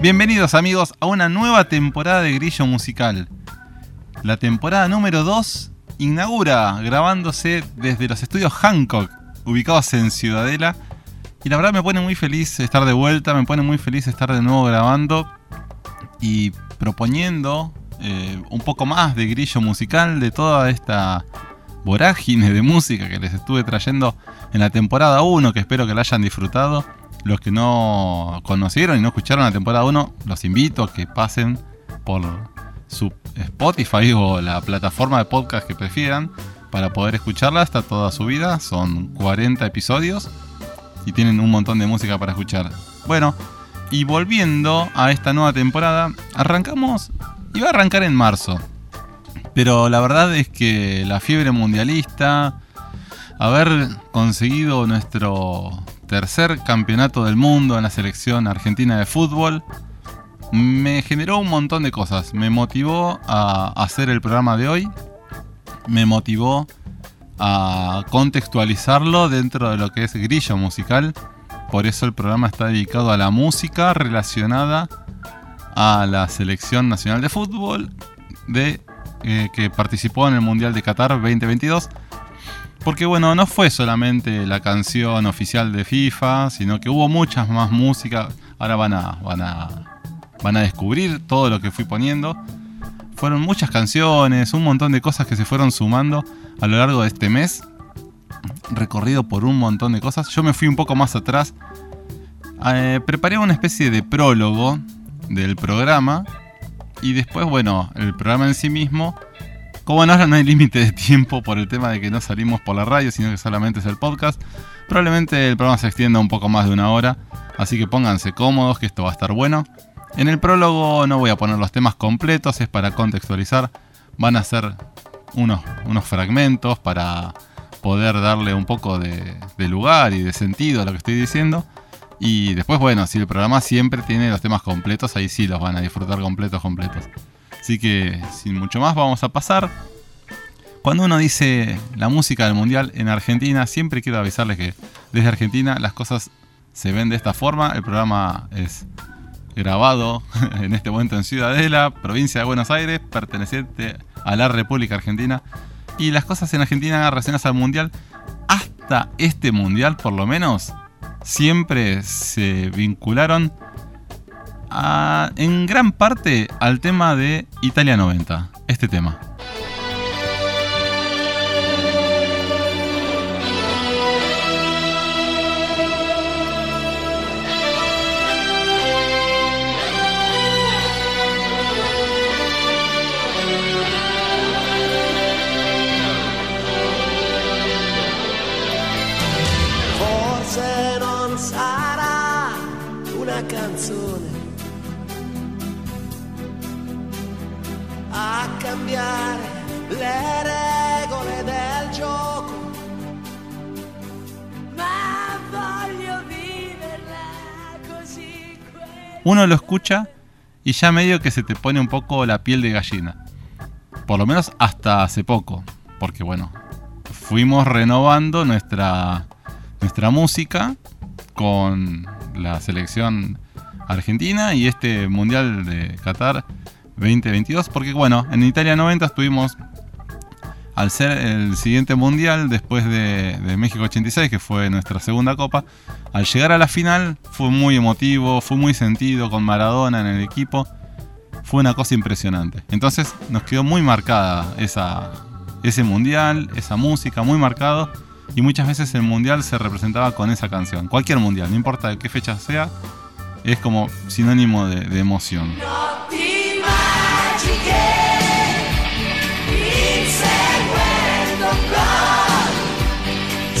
Bienvenidos amigos a una nueva temporada de Grillo Musical. La temporada número 2 inaugura grabándose desde los estudios Hancock, ubicados en Ciudadela. Y la verdad me pone muy feliz estar de vuelta, me pone muy feliz estar de nuevo grabando y proponiendo eh, un poco más de grillo musical de toda esta vorágine de música que les estuve trayendo en la temporada 1, que espero que la hayan disfrutado. Los que no conocieron y no escucharon la temporada 1, los invito a que pasen por su Spotify o la plataforma de podcast que prefieran para poder escucharla hasta toda su vida. Son 40 episodios y tienen un montón de música para escuchar. Bueno, y volviendo a esta nueva temporada, arrancamos, iba a arrancar en marzo, pero la verdad es que la fiebre mundialista, haber conseguido nuestro tercer campeonato del mundo en la selección argentina de fútbol, me generó un montón de cosas. Me motivó a hacer el programa de hoy. Me motivó a contextualizarlo dentro de lo que es grillo musical. Por eso el programa está dedicado a la música relacionada a la selección nacional de fútbol de, eh, que participó en el Mundial de Qatar 2022. Porque bueno, no fue solamente la canción oficial de FIFA, sino que hubo muchas más música. Ahora van a, van a van a descubrir todo lo que fui poniendo. Fueron muchas canciones, un montón de cosas que se fueron sumando a lo largo de este mes. Recorrido por un montón de cosas. Yo me fui un poco más atrás. Eh, preparé una especie de prólogo del programa. Y después, bueno, el programa en sí mismo. Como ahora no hay límite de tiempo por el tema de que no salimos por la radio, sino que solamente es el podcast, probablemente el programa se extienda un poco más de una hora. Así que pónganse cómodos, que esto va a estar bueno. En el prólogo no voy a poner los temas completos, es para contextualizar. Van a ser unos, unos fragmentos para poder darle un poco de, de, lugar y de sentido a lo que estoy diciendo. Y después, bueno, si el programa siempre tiene los temas completos, ahí sí los van a disfrutar completos, completos. Así que, sin mucho más, vamos a pasar. Cuando uno dice la música del mundial en Argentina, siempre quiero avisarles que desde Argentina las cosas se ven de esta forma. El programa es grabado en este momento en Ciudadela, provincia de Buenos Aires, perteneciente a la República Argentina. Y las cosas en Argentina relacionadas al Mundial, hasta este Mundial por lo menos, siempre se vincularon en gran parte al tema de Italia 90, este tema. Uno lo escucha y ya medio que se te pone un poco la piel de gallina. Por lo menos hasta hace poco. Porque bueno, fuimos renovando nuestra, nuestra música con la selección argentina y este Mundial de Qatar 2022. Porque bueno, en Italia 90 estuvimos, al ser el siguiente Mundial después de, México 86, que fue nuestra segunda copa, al llegar a la final fue muy emotivo, fue muy sentido con Maradona en el equipo. Fue una cosa impresionante. Entonces nos quedó muy marcada ese mundial, esa música, muy marcado. Y muchas veces el mundial se representaba con esa canción. Cualquier mundial, no importa de qué fecha sea, es como sinónimo de, de emoción.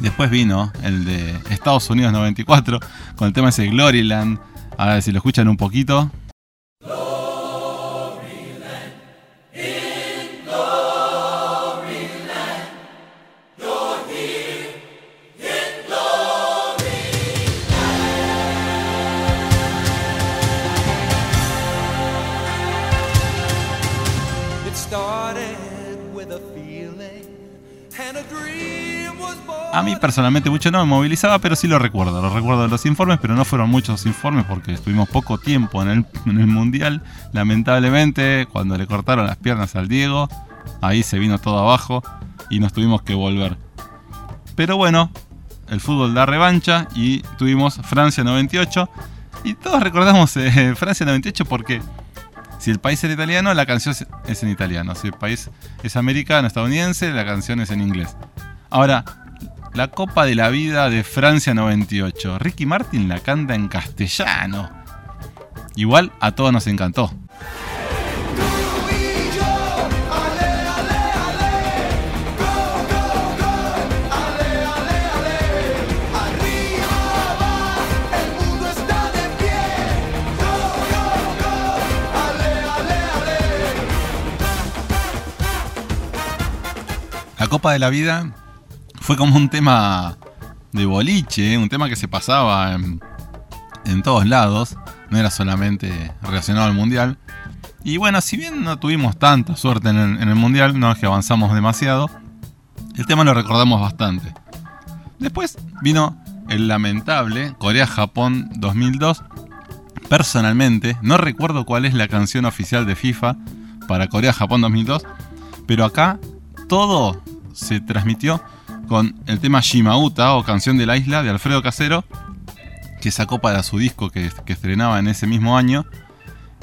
Después vino el de Estados Unidos 94 con el tema ese Gloryland. A ver si lo escuchan un poquito. Personalmente mucho no me movilizaba, pero sí lo recuerdo. Lo recuerdo de los informes, pero no fueron muchos informes porque estuvimos poco tiempo en el, en el Mundial. Lamentablemente, cuando le cortaron las piernas al Diego, ahí se vino todo abajo y nos tuvimos que volver. Pero bueno, el fútbol da revancha y tuvimos Francia 98. Y todos recordamos eh, Francia 98 porque si el país era italiano, la canción es- es en italiano. Si el país es americano, estadounidense, la canción es en inglés. Ahora, la Copa de la Vida de Francia 98. Ricky Martin la canta en castellano. Igual a todos nos encantó. La Copa de la Vida fue como un tema de boliche, ¿eh? un tema que se pasaba en, en todos lados, no era solamente relacionado al Mundial. Y bueno, si bien no tuvimos tanta suerte en el, en el Mundial, no es que avanzamos demasiado, el tema lo recordamos bastante. Después vino el lamentable Corea-Japón 2002. Personalmente, no recuerdo cuál es la canción oficial de FIFA para Corea-Japón 2002, pero acá todo se transmitió con el tema Shimauta o Canción de la Isla de Alfredo Casero, que sacó para su disco que, que estrenaba en ese mismo año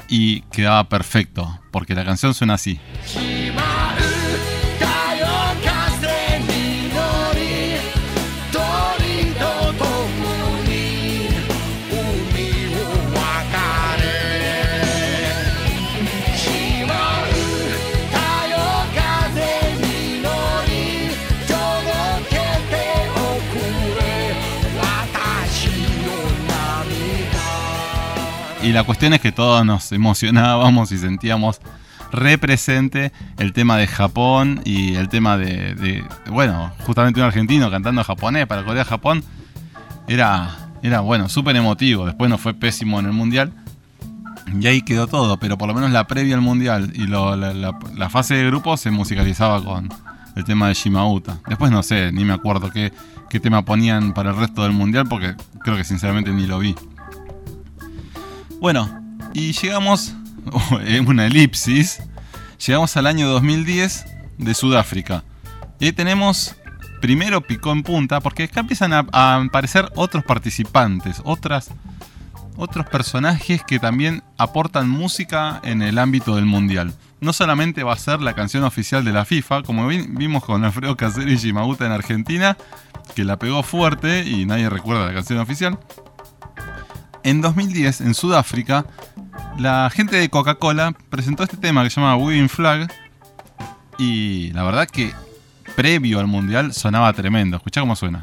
y quedaba perfecto, porque la canción suena así. Y la cuestión es que todos nos emocionábamos y sentíamos represente el tema de Japón y el tema de, bueno, justamente un argentino cantando japonés para Corea-Japón. Era, era bueno, súper emotivo. Después nos fue pésimo en el Mundial. Y ahí quedó todo, pero por lo menos la previa al Mundial y la fase de grupo se musicalizaba con el tema de Shimauta. Después no sé, ni me acuerdo qué, qué tema ponían para el resto del Mundial porque creo que sinceramente ni lo vi. Bueno, y llegamos, en una elipsis, llegamos al año 2010 de Sudáfrica. Y tenemos, primero picó en punta, porque acá empiezan a, aparecer otros participantes, otras, otros personajes que también aportan música en el ámbito del mundial. No solamente va a ser la canción oficial de la FIFA, como vi- vimos con Alfredo Casero y Shimauta en Argentina, que la pegó fuerte y nadie recuerda la canción oficial. En 2010, en Sudáfrica, la gente de Coca-Cola presentó este tema que se llama Waving Flag. Y la verdad que previo al mundial sonaba tremendo. Escuchá cómo suena.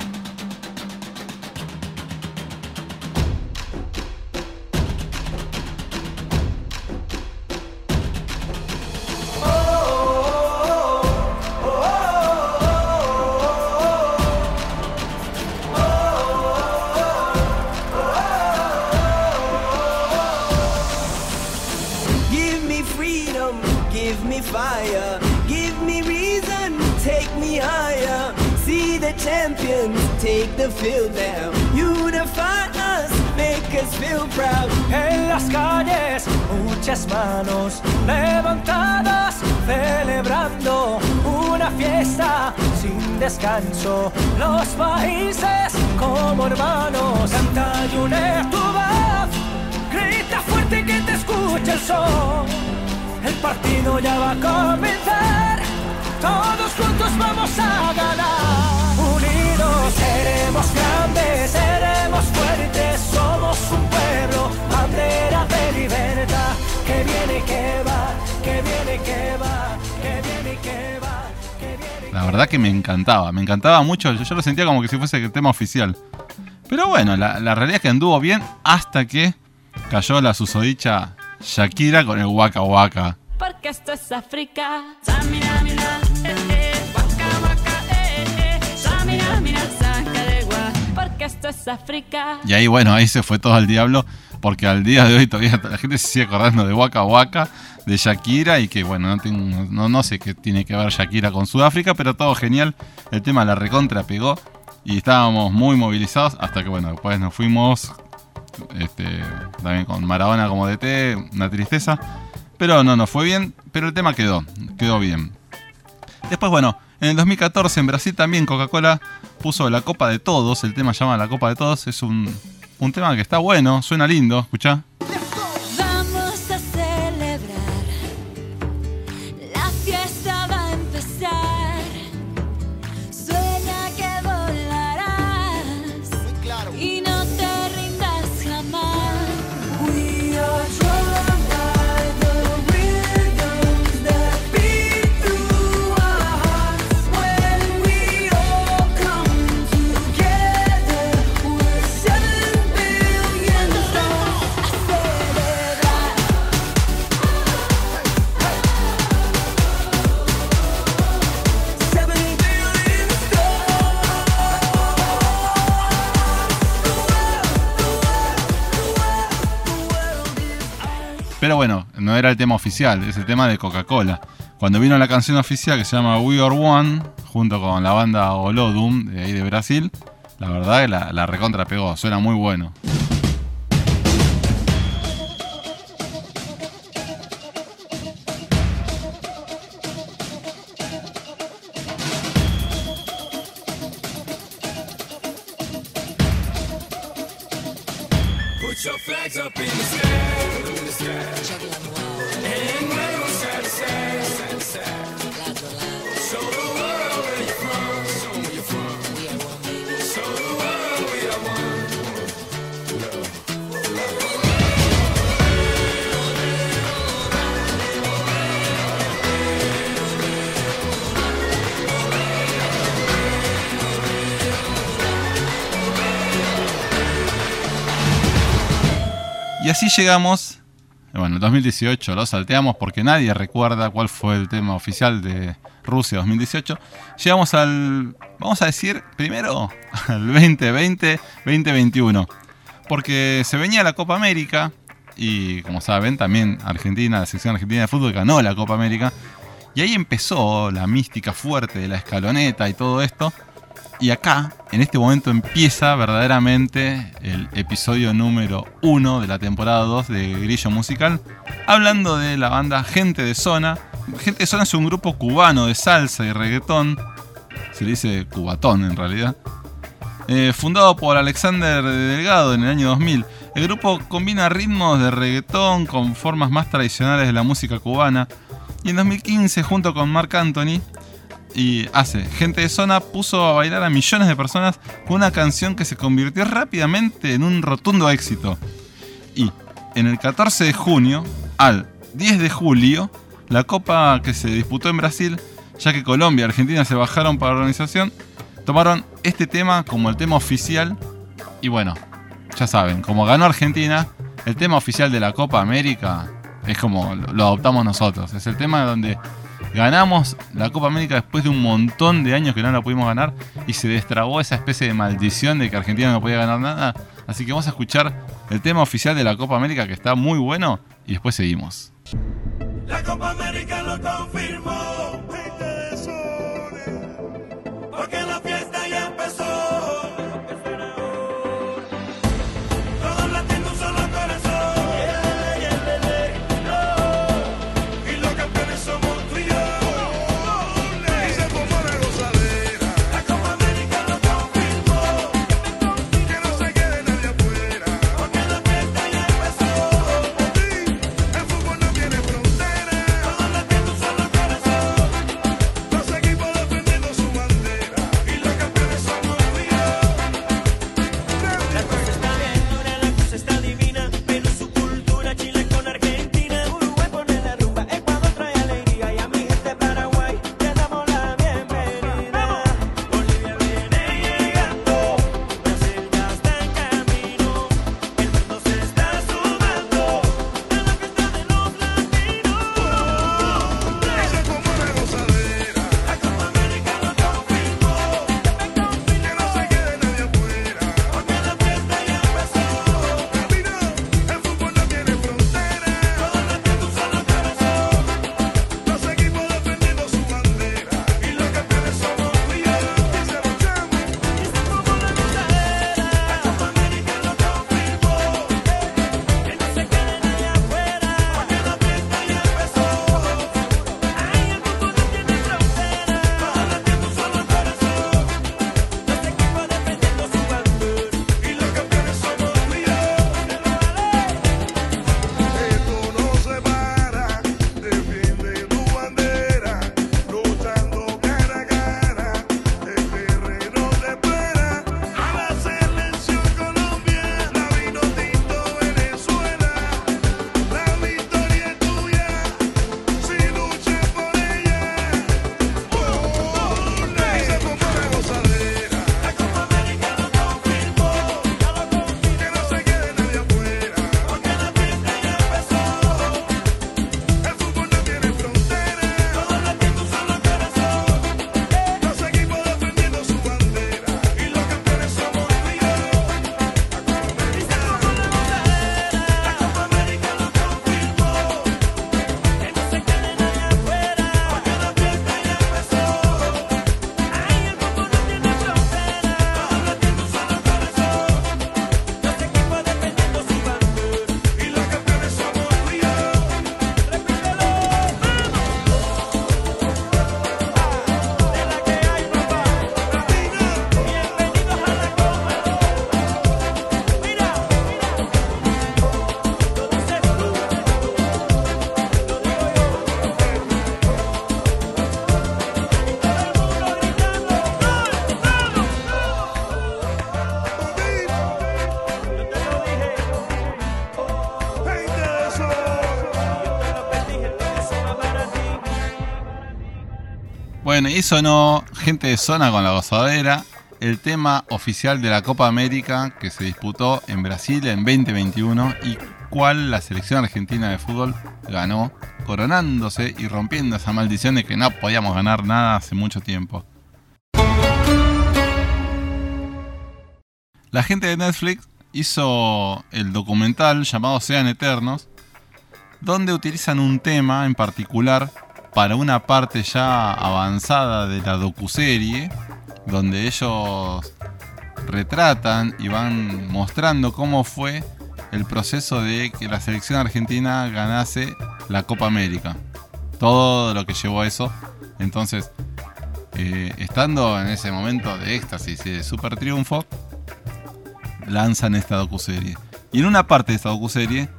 Manos levantadas, celebrando una fiesta sin descanso. Los países como hermanos, canta y une tu voz, grita fuerte que te escuche el sol. El partido ya va a comenzar, todos juntos vamos a ganar. Unidos seremos grandes, seremos fuertes, somos un pueblo, bandera de libertad. Que viene y que va, que viene y que va, que viene y que va, que viene y que La verdad que me encantaba, me encantaba mucho, yo, yo lo sentía como que si fuese el tema oficial. Pero bueno, la, la realidad es que anduvo bien hasta que cayó la susodicha Shakira con el Waka Waka. Porque esto es África. Y ahí, bueno, ahí se fue todo al diablo, porque al día de hoy todavía la gente se sigue acordando de Waka Waka, de Shakira, y que bueno, no, no, sé qué tiene que ver Shakira con Sudáfrica, pero todo genial. El tema la recontra pegó y estábamos muy movilizados hasta que, bueno, después nos fuimos este, también con Maradona como DT, una tristeza. Pero no, no fue bien, pero el tema quedó, quedó bien. Después, bueno, en el 2014 en Brasil también Coca-Cola puso la Copa de Todos, el tema se llama La Copa de Todos, es un, un tema que está bueno, suena lindo, escuchá. No era el tema oficial, es el tema de Coca-Cola. Cuando vino la canción oficial que se llama We Are One, junto con la banda Olodum de ahí de Brasil, la verdad que la, la recontra pegó, suena muy bueno. Llegamos, bueno, el 2018 lo salteamos porque nadie recuerda cuál fue el tema oficial de Rusia 2018. Llegamos al, vamos a decir, primero al 2020-2021. Porque se venía la Copa América y como saben también Argentina, la sección argentina de fútbol ganó la Copa América. Y ahí empezó la mística fuerte de la escaloneta y todo esto. Y acá, en este momento, empieza verdaderamente el episodio número 1 de la temporada 2 de Grillo Musical, hablando de la banda Gente de Zona. Gente de Zona es un grupo cubano de salsa y reggaetón, se le dice cubatón en realidad, eh, fundado por Alexander Delgado en el año 2000. El grupo combina ritmos de reggaetón con formas más tradicionales de la música cubana. Y en 2015, junto con Marc Anthony, y hace. Gente de zona puso a bailar a millones de personas con una canción que se convirtió rápidamente en un rotundo éxito. Y en el 14 de junio al 10 de julio, la copa que se disputó en Brasil, ya que Colombia y Argentina se bajaron para la organización, tomaron este tema como el tema oficial. Y bueno, ya saben, como ganó Argentina, el tema oficial de la Copa América es como lo adoptamos nosotros. Es el tema donde ganamos la Copa América después de un montón de años que no la pudimos ganar y se destrabó esa especie de maldición de que Argentina no podía ganar nada. Así que vamos a escuchar el tema oficial de la Copa América que está muy bueno y después seguimos. La Copa América lo confirmó. Bueno, y sonó gente de zona con la gozadera, el tema oficial de la Copa América que se disputó en Brasil en 2021 y cual la selección argentina de fútbol ganó, coronándose y rompiendo esa maldición de que no podíamos ganar nada hace mucho tiempo. La gente de Netflix hizo el documental llamado Sean Eternos, donde utilizan un tema en particular para una parte ya avanzada de la docuserie, donde ellos retratan y van mostrando cómo fue el proceso de que la selección argentina ganase la Copa América. Todo lo que llevó a eso. Entonces, eh, estando en ese momento de éxtasis y de super triunfo, lanzan esta docuserie. Y en una parte de esta docuserie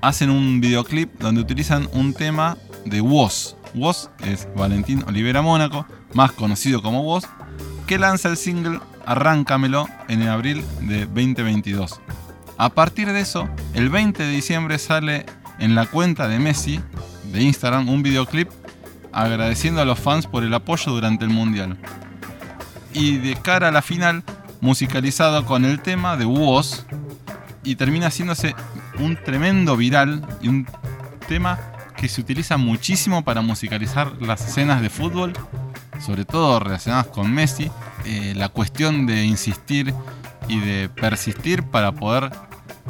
hacen un videoclip donde utilizan un tema de Woz. Woz es Valentín Olivera Mónaco, más conocido como Woz, que lanza el single Arráncamelo en el abril de 2022. A partir de eso, el 20 de diciembre sale en la cuenta de Messi de Instagram un videoclip agradeciendo a los fans por el apoyo durante el Mundial. Y de cara a la final, musicalizado con el tema de Woz y termina haciéndose un tremendo viral y un tema que se utiliza muchísimo para musicalizar las escenas de fútbol, sobre todo relacionadas con Messi, eh, la cuestión de insistir y de persistir para poder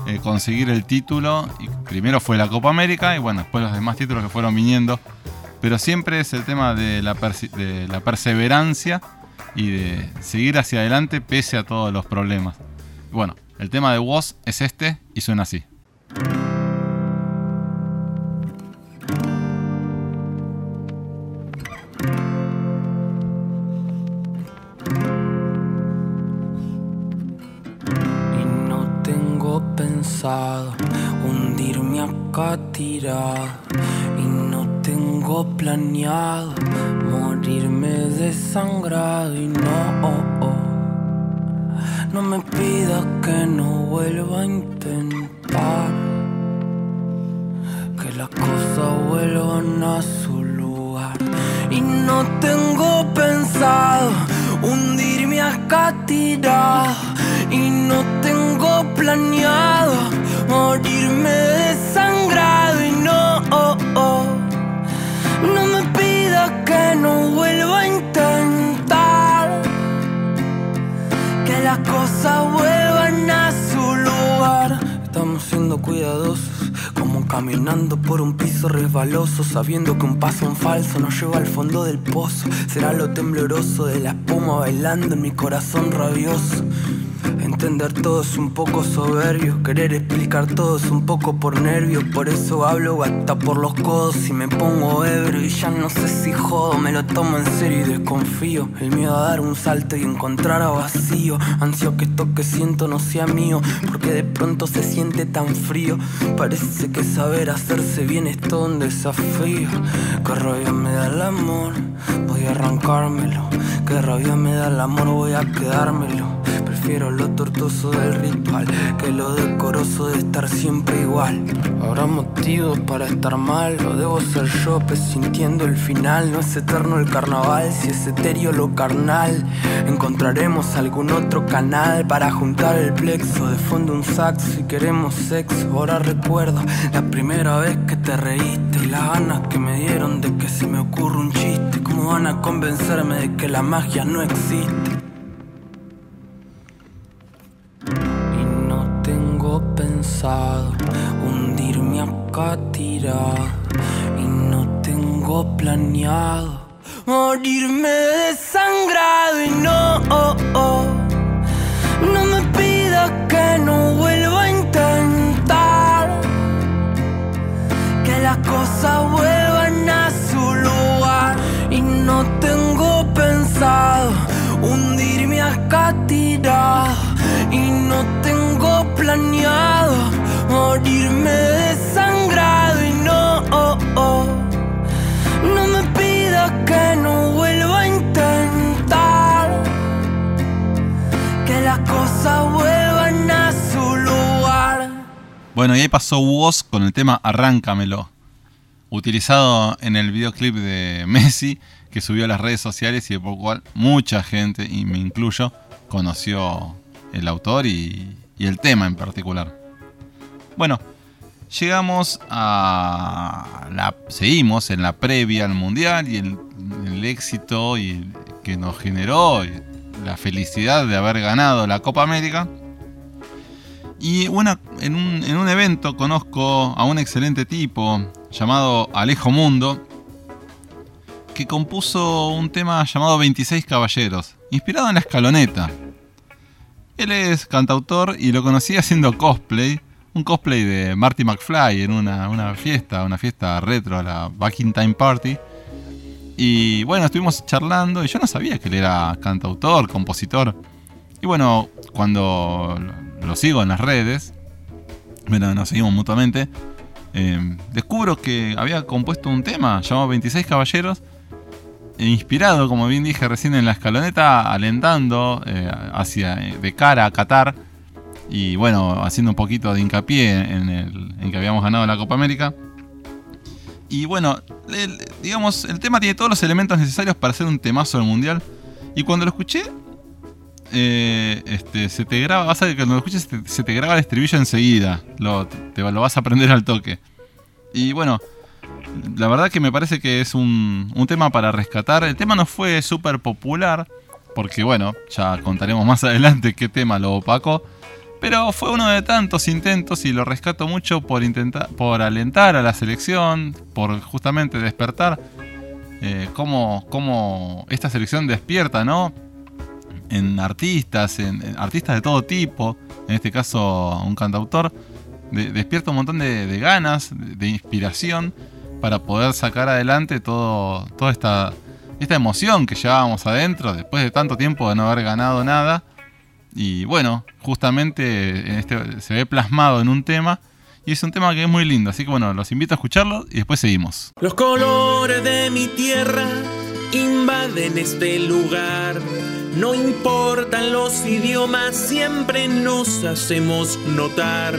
eh, conseguir el título. Y primero fue la Copa América y bueno, después los demás títulos que fueron viniendo. Pero siempre es el tema de la, de la perseverancia y de seguir hacia adelante pese a todos los problemas. Bueno, el tema de Woz es este y suena así. Hundirme acá tirado. Y no tengo planeado morirme desangrado. Y no, no me pidas que no vuelva a intentar. Que las cosas vuelvan a su lugar. Y no tengo pensado hundirme acá tirado. Y no tengo planeado morirme desangrado. Y no, no me pidas que no vuelva a intentar que las cosas vuelvan a su lugar. Estamos siendo cuidadosos, como caminando por un piso resbaloso, sabiendo que un paso en falso nos lleva al fondo del pozo. Será lo tembloroso de la espuma bailando en mi corazón rabioso. Entender todo es un poco soberbio, querer explicar todo es un poco por nervios, por eso hablo hasta por los codos y me pongo ebrio y ya no sé si jodo, me lo tomo en serio y desconfío. El miedo a dar un salto y encontrar a vacío, ansio que esto que siento no sea mío, porque de pronto se siente tan frío. Parece que saber hacerse bien es todo un desafío. Que rabia me da el amor, voy a arrancármelo. Que rabia me da el amor, voy a quedármelo. Prefiero lo tortuoso del ritual que lo decoroso de estar siempre igual. Habrá motivos para estar mal, o debo ser yo presintiendo el final. No es eterno el carnaval, si es etéreo lo carnal. Encontraremos algún otro canal para juntar el plexo de fondo un saxo si queremos sexo. Ahora recuerdo la primera vez que te reíste y las ganas que me dieron de que se me ocurra un chiste. ¿Cómo van a convencerme de que la magia no existe? Hundirme acá tirado. Y no tengo planeado morirme desangrado. Y no, no me pidas que no vuelva a intentar. Que las cosas vuelvan a su lugar. Y no tengo pensado hundirme acá tirado. Y no tengo planeado morirme desangrado. Y no, no me pidas que no vuelva a intentar. Que las cosas vuelvan a su lugar. Bueno, y ahí pasó Woz con el tema Arráncamelo, utilizado en el videoclip de Messi, que subió a las redes sociales y por cual mucha gente, y me incluyo, conoció el autor y, y el tema en particular. Bueno, llegamos a la. Seguimos en la previa al mundial y el, éxito y que nos generó la felicidad de haber ganado la Copa América. Y una, en, un, en un evento conozco a un excelente tipo llamado Alejo Mundo, que compuso un tema llamado 26 Caballeros, inspirado en la escaloneta. Él es cantautor y lo conocí haciendo cosplay, un cosplay de Marty McFly en una, una fiesta, una fiesta retro, la Back in Time Party. Y bueno, estuvimos charlando y yo no sabía que él era cantautor, compositor. Y bueno, cuando lo sigo en las redes, bueno, nos seguimos mutuamente, eh, descubro que había compuesto un tema llamado 26 Caballeros, inspirado, como bien dije recién en la escaloneta, alentando eh, hacia de cara a Qatar y bueno, haciendo un poquito de hincapié en, el, en que habíamos ganado la Copa América. Y bueno, el- digamos, el tema tiene todos los elementos necesarios para hacer un temazo del mundial. Y cuando lo escuché, eh, este, se te graba, vas a cuando lo escuches se te, graba el estribillo enseguida. Te, lo vas a aprender al toque. Y bueno, la verdad que me parece que es un, un tema para rescatar. El tema no fue súper popular, porque bueno, ya contaremos más adelante qué tema lo opacó. Pero fue uno de tantos intentos y lo rescato mucho por intentar, por alentar a la selección, por justamente despertar eh, cómo, cómo esta selección despierta, ¿no? En artistas, en, artistas de todo tipo, en este caso un cantautor, de- despierta un montón de, ganas, de inspiración para poder sacar adelante todo, toda esta, esta emoción que llevábamos adentro después de tanto tiempo de no haber ganado nada. Y bueno, justamente en este, se ve plasmado en un tema. Y es un tema que es muy lindo. Así que bueno, los invito a escucharlo y después seguimos. Los colores de mi tierra invaden este lugar. No importan los idiomas, siempre nos hacemos notar.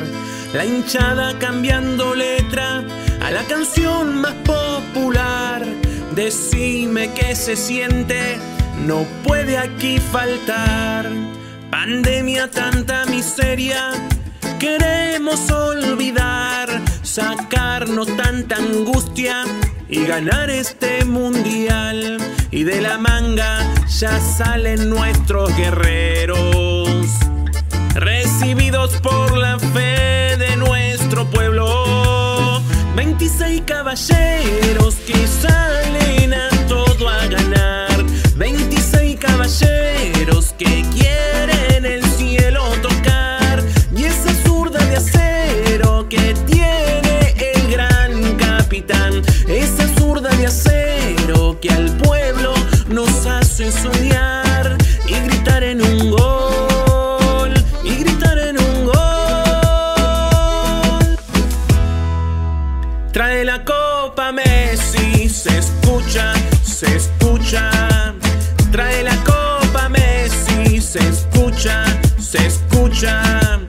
La hinchada cambiando letra a la canción más popular. Decime qué se siente, no puede aquí faltar. Pandemia, tanta miseria, queremos olvidar, sacarnos tanta angustia y ganar este mundial. Y de la manga ya salen nuestros guerreros, recibidos por la fe de nuestro pueblo. 26 caballeros que salen a todo a ganar. 26 caballeros que Y gritar en un gol. Y gritar en un gol. Trae la copa Messi, se escucha, se escucha. Trae la copa Messi, se escucha, se escucha.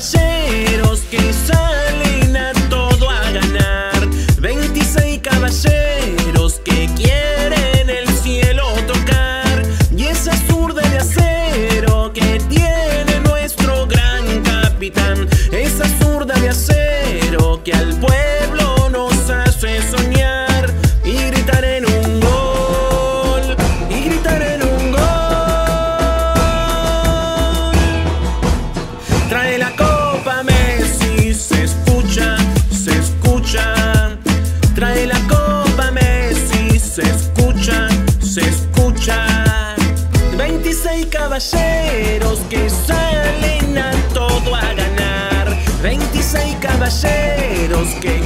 26 caballeros que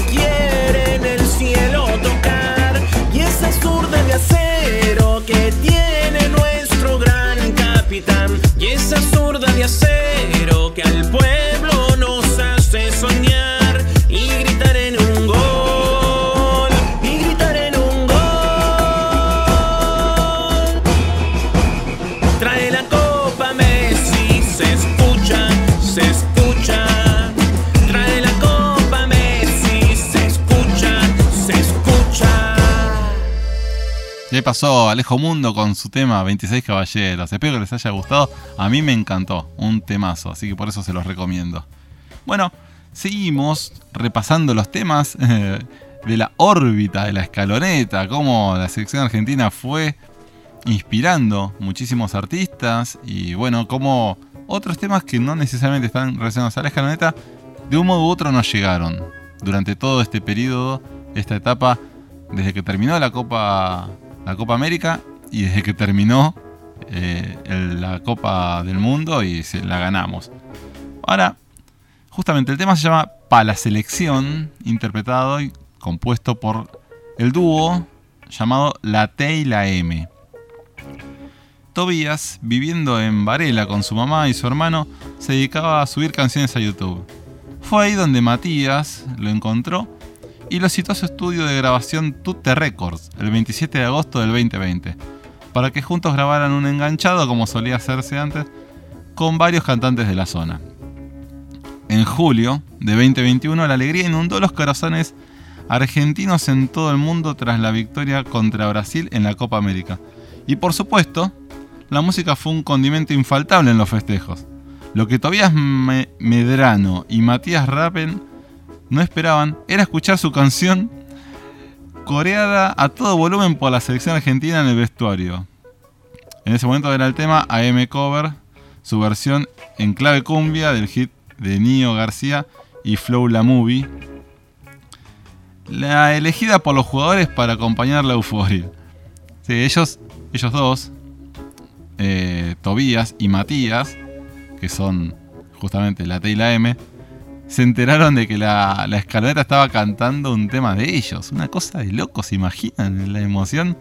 pasó Alejo Mundo con su tema 26 Caballeros? Espero que les haya gustado. A mí me encantó, un temazo, así que por eso se los recomiendo. Bueno, seguimos repasando los temas eh, de la órbita de la escaloneta, cómo la selección argentina fue inspirando muchísimos artistas y bueno, como otros temas que no necesariamente están relacionados a la escaloneta, de un modo u otro nos llegaron durante todo este periodo, esta etapa, desde que terminó la Copa, la Copa América y desde que terminó eh, la Copa del Mundo y se la ganamos. Ahora, justamente el tema se llama Pa la selección, interpretado y compuesto por el dúo llamado La T y la M. Tobías, viviendo en Varela con su mamá y su hermano, se dedicaba a subir canciones a YouTube. Fue ahí donde Matías lo encontró y lo citó a su estudio de grabación Tutte Records el 27 de agosto del 2020, para que juntos grabaran un enganchado como solía hacerse antes con varios cantantes de la zona. En julio de 2021 la alegría inundó los corazones argentinos en todo el mundo tras la victoria contra Brasil en la Copa América. Y por supuesto, la música fue un condimento infaltable en los festejos. Lo que Tobias Me- Medrano y Matías Rappen no esperaban era escuchar su canción coreada a todo volumen por la selección argentina en el vestuario. En ese momento era el tema AM Cover, su versión en clave cumbia del hit de Nio García y Flow La Movie, la elegida por los jugadores para acompañar la euforia. Ellos, ellos dos, eh, Tobías y Matías, que son justamente la T y la M, se enteraron de que la, la estaba cantando un tema de ellos. Una cosa de locos, ¿se imaginan la emoción?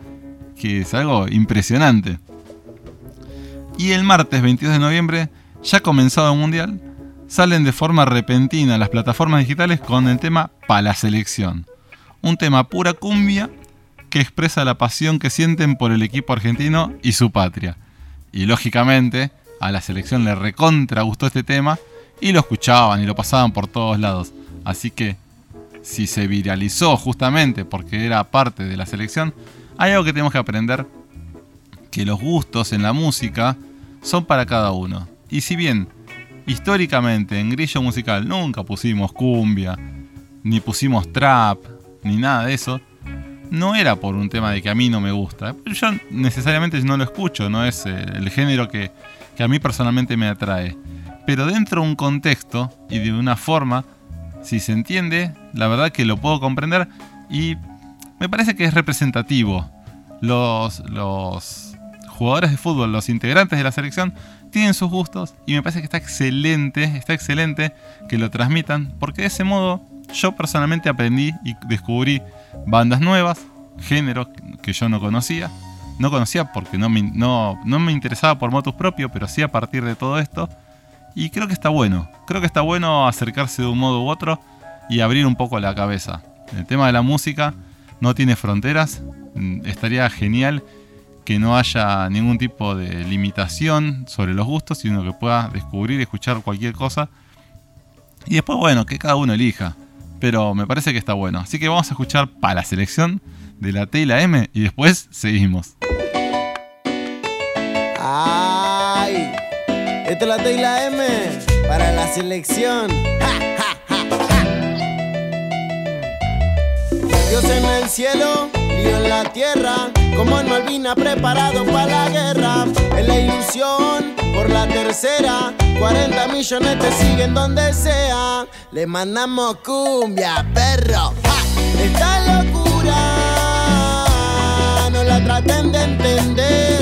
Que es algo impresionante. Y el martes 22 de noviembre, ya comenzado el mundial, salen de forma repentina las plataformas digitales con el tema Pa la selección. Un tema pura cumbia que expresa la pasión que sienten por el equipo argentino y su patria. Y lógicamente, a la selección le recontra gustó este tema y lo escuchaban y lo pasaban por todos lados. Así que, si se viralizó justamente porque era parte de la selección, hay algo que tenemos que aprender, que los gustos en la música son para cada uno. Y si bien históricamente en Grillo Musical nunca pusimos cumbia, ni pusimos trap, ni nada de eso, no era por un tema de que a mí no me gusta. Yo necesariamente no lo escucho, no es eh, el género que, que a mí personalmente me atrae. Pero dentro de un contexto y de una forma, si se entiende, la verdad que lo puedo comprender y me parece que es representativo. Los, los jugadores de fútbol, los integrantes de la selección, tienen sus gustos y me parece que está excelente, está excelente que lo transmitan, porque de ese modo yo personalmente aprendí y descubrí bandas nuevas, géneros que yo no conocía. No conocía porque no me, no, no me interesaba por motus propio, pero sí a partir de todo esto. Y creo que está bueno. Creo que está bueno acercarse de un modo u otro y abrir un poco la cabeza. El tema de la música no tiene fronteras. Mm, Estaría genial que no haya ningún tipo de limitación sobre los gustos, sino que pueda descubrir y escuchar cualquier cosa. Y después, bueno, que cada uno elija. Pero me parece que está bueno. Así que vamos a escuchar para la selección de la T y la M y después seguimos. Ay, esta es la T y la M para la selección. Ja, ja, ja. Dios en el cielo, lío en la tierra, como en Malvina preparado para la guerra. En la ilusión por la tercera, 40 millones te siguen donde sea. Le mandamos cumbia, perro. Esta locura no la traten de entender.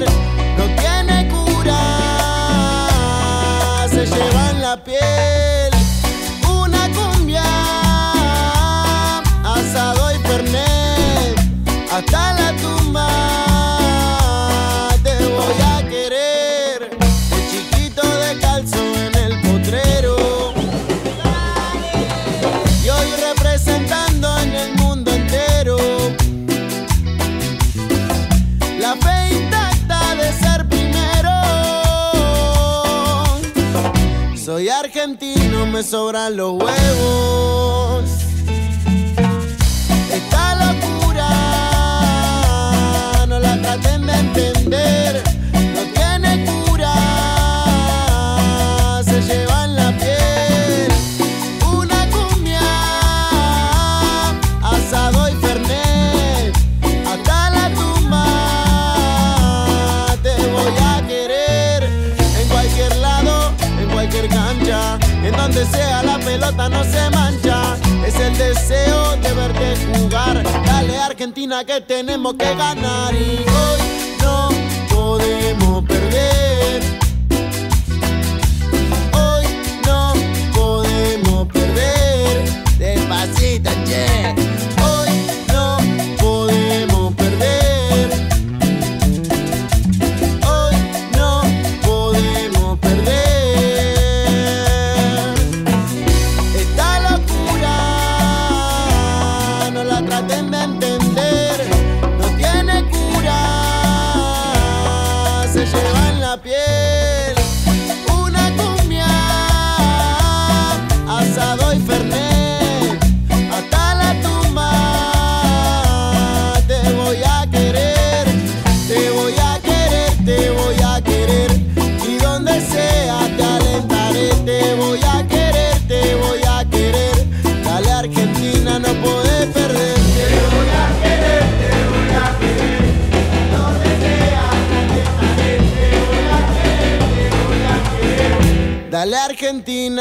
Llevan la Soy argentino, me sobran los huevos. Esta locura no la traten de entender. Donde sea la pelota no se mancha. Es el deseo de verte jugar. Dale Argentina que tenemos que ganar. Y hoy no podemos perder. Hoy no podemos perder. Despacito, che.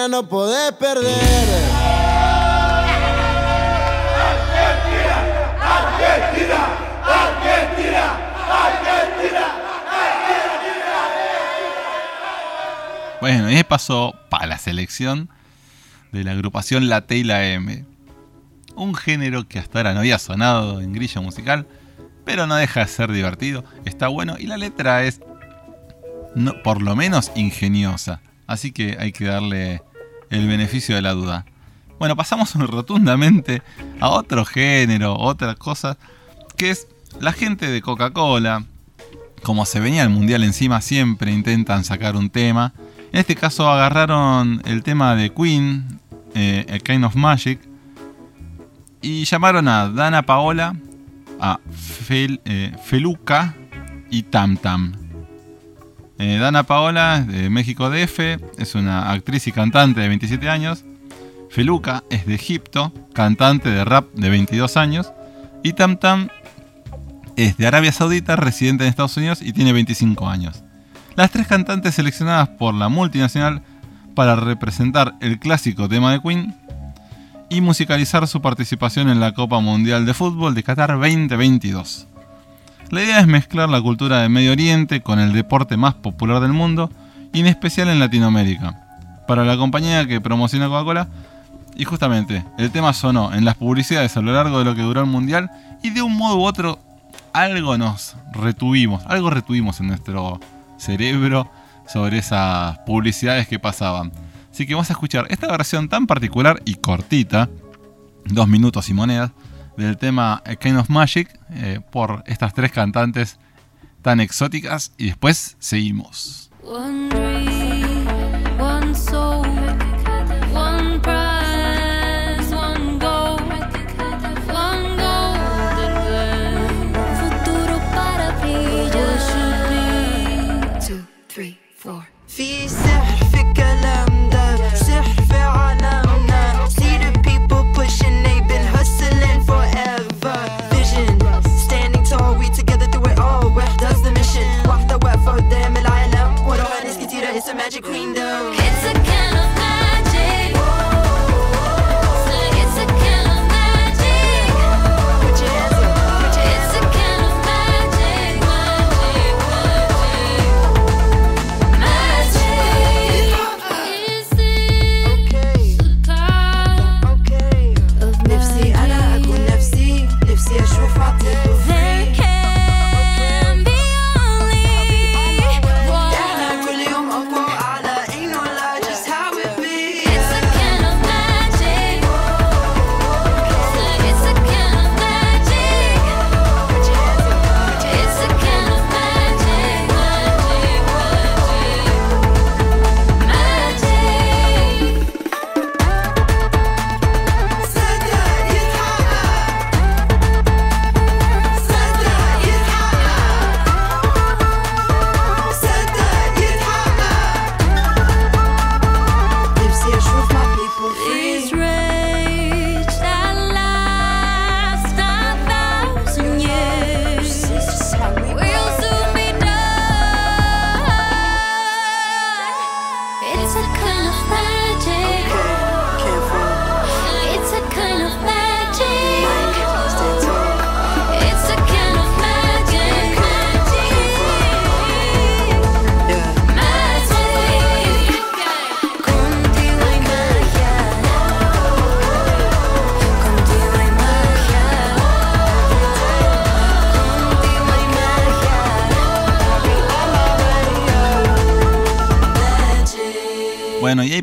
Argentina, no podés perder. Bueno, y pasó para la selección de la agrupación La T y la M. Un género que hasta ahora no había sonado en grillo musical, pero no deja de ser divertido, está bueno y la letra es por lo menos ingeniosa. Así que hay que darle el beneficio de la duda. Bueno, pasamos rotundamente a otro género, otra cosa, que es la gente de Coca-Cola. Como se venía el mundial encima, siempre intentan sacar un tema. En este caso agarraron el tema de Queen, eh, A Kind of Magic, y llamaron a Dana Paola, a Fel- eh, Feluca y Tam Tam. Eh, Dana Paola de México DF, es una actriz y cantante de 27 años. Feluca es de Egipto, cantante de rap de 22 años. Y Tam Tam es de Arabia Saudita, residente en Estados Unidos y tiene 25 años. Las tres cantantes seleccionadas por la multinacional para representar el clásico tema de Queen y musicalizar su participación en la Copa Mundial de Fútbol de Qatar 2022. La idea es mezclar la cultura de Medio Oriente con el deporte más popular del mundo y en especial en Latinoamérica. Para la compañía que promociona Coca-Cola, y justamente el tema sonó en las publicidades a lo largo de lo que duró el mundial y de un modo u otro algo nos retuvimos, algo retuvimos en nuestro cerebro sobre esas publicidades que pasaban. Así que vamos a escuchar esta versión tan particular y cortita, dos minutos y monedas, del tema A of Magic eh, por estas tres cantantes tan exóticas y después seguimos.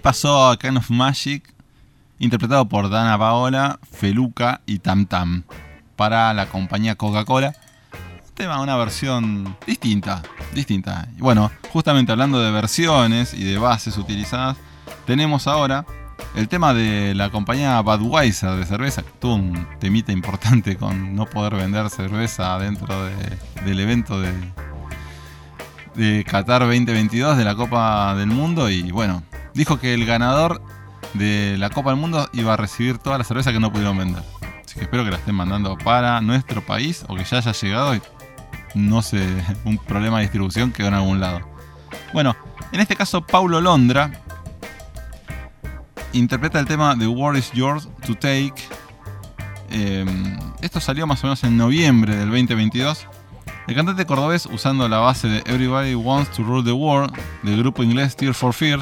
Pasó a Kind of Magic, interpretado por Dana Paola, Feluca y Tam Tam, para la compañía Coca-Cola. Un tema, una versión distinta, distinta. Y bueno, justamente hablando de versiones y de bases utilizadas, tenemos ahora el tema de la compañía Budweiser de cerveza, que tuvo un temita importante con no poder vender cerveza dentro de- del evento de, de Qatar 2022 de la Copa del Mundo y bueno, dijo que el ganador de la Copa del Mundo iba a recibir toda la cerveza que no pudieron vender. Así que espero que la estén mandando para nuestro país o que ya haya llegado y no sé, un problema de distribución quedó en algún lado. Bueno, en este caso Paulo Londra interpreta el tema The World is Yours to Take. Eh, esto salió más o menos en noviembre del 2022. El cantante cordobés, usando la base de Everybody Wants to Rule the World del grupo inglés Tear for Fear,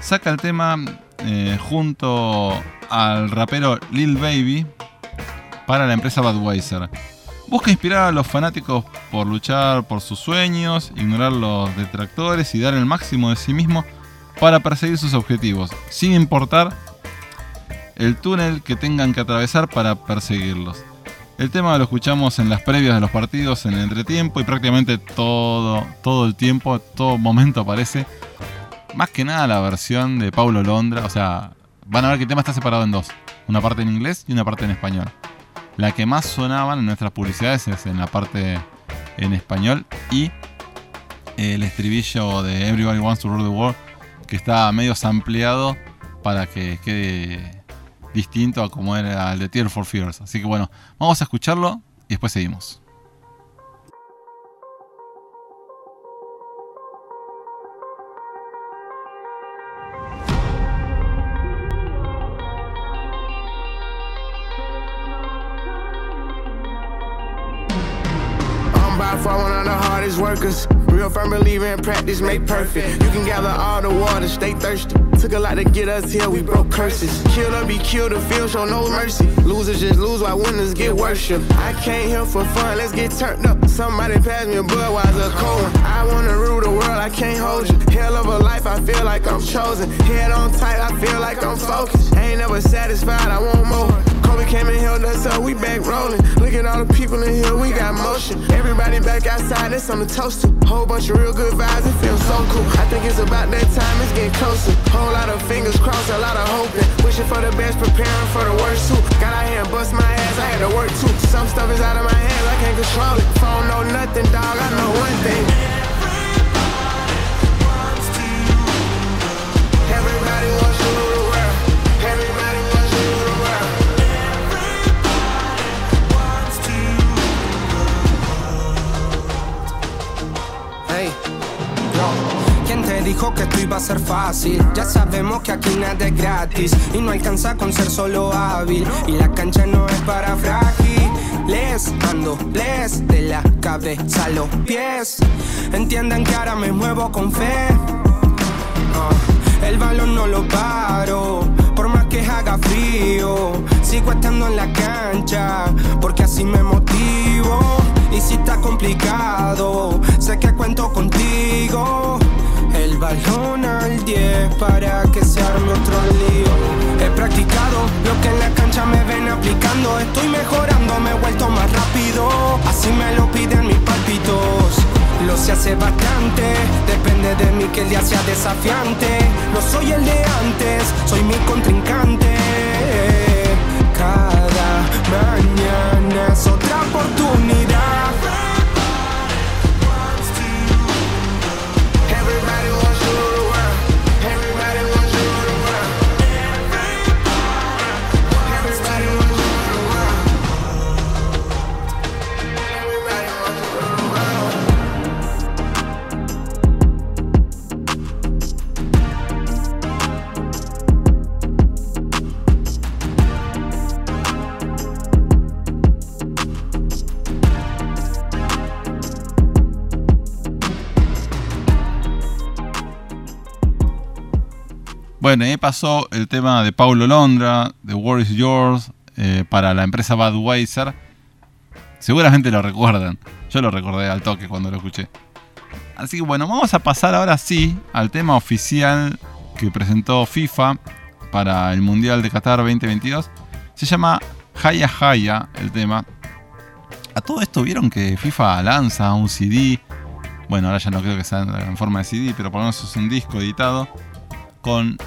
saca el tema eh, junto al rapero Lil Baby para la empresa Budweiser. Busca inspirar a los fanáticos por luchar por sus sueños, ignorar los detractores y dar el máximo de sí mismo para perseguir sus objetivos, sin importar el túnel que tengan que atravesar para perseguirlos. El tema lo escuchamos en las previas de los partidos, en el entretiempo y prácticamente todo, todo el tiempo, todo momento aparece. Más que nada la versión de Paulo Londra, o sea, van a ver que el tema está separado en dos, una parte en inglés y una parte en español. La que más sonaban en nuestras publicidades es en la parte en español y el estribillo de Everybody Wants to Rule the World que está medio ampliado para que quede distinto a como era el de Tear for Fears. Así que bueno, vamos a escucharlo y después seguimos. One of the hardest workers. Real firm believer in practice make perfect. You can gather all the water, stay thirsty. Took a lot to get us here, we broke curses. Kill or be killed, the field show no mercy. Losers just lose while winners get worship. I came here for fun, let's get turned up. Somebody pass me a Budweiser cold one. I wanna rule the world, I can't hold you. Hell of a life, I feel like I'm chosen. Head on tight, I feel like I'm focused. Ain't never satisfied, I want more. Kobe came and held us up, we back rolling. Look at all the people in here, we got motion. Everybody back outside, that's on the toaster. Whole bunch of real good vibes, it feels so cool. I think it's about that time, it's getting closer. Whole lot of fingers crossed, a lot of hoping. Wishing for the best, preparing for the worst too. Got out here and bust my ass, I had to work too. Some stuff is out of my hands, I can't control it. Phone know nothing, dog, I know one thing. Ser fácil? Ya sabemos que aquí nada es gratis y no alcanza con ser solo hábil. Y la cancha no es para frágiles, ando les de la cabeza a los pies. Entiendan que ahora me muevo con fe. Ah, el balón no lo paro, por más que haga frío. Sigo estando en la cancha, porque así me motivo. Y si está complicado, sé que cuento contigo. El balón al 10 para que se arme otro lío. He practicado lo que en la cancha me ven aplicando. Estoy mejorando, me he vuelto más rápido. Así me lo piden mis palpitos. Lo sé hace bastante, depende de mí que el día sea desafiante. No soy el de antes, soy mi contrincante. Cada mañana es otra oportunidad. Bueno, ahí pasó el tema de Paulo Londra, The War is Yours, eh, para la empresa Budweiser. Seguramente lo recuerdan. Yo lo recordé al toque cuando lo escuché. Así que bueno, vamos a pasar ahora sí al tema oficial que presentó FIFA para el Mundial de Qatar 2022. Se llama Haya Haya el tema. A todo esto vieron que FIFA lanza un CD. Bueno, ahora ya no creo que sea en forma de CD, pero por lo menos es un disco editado. Con.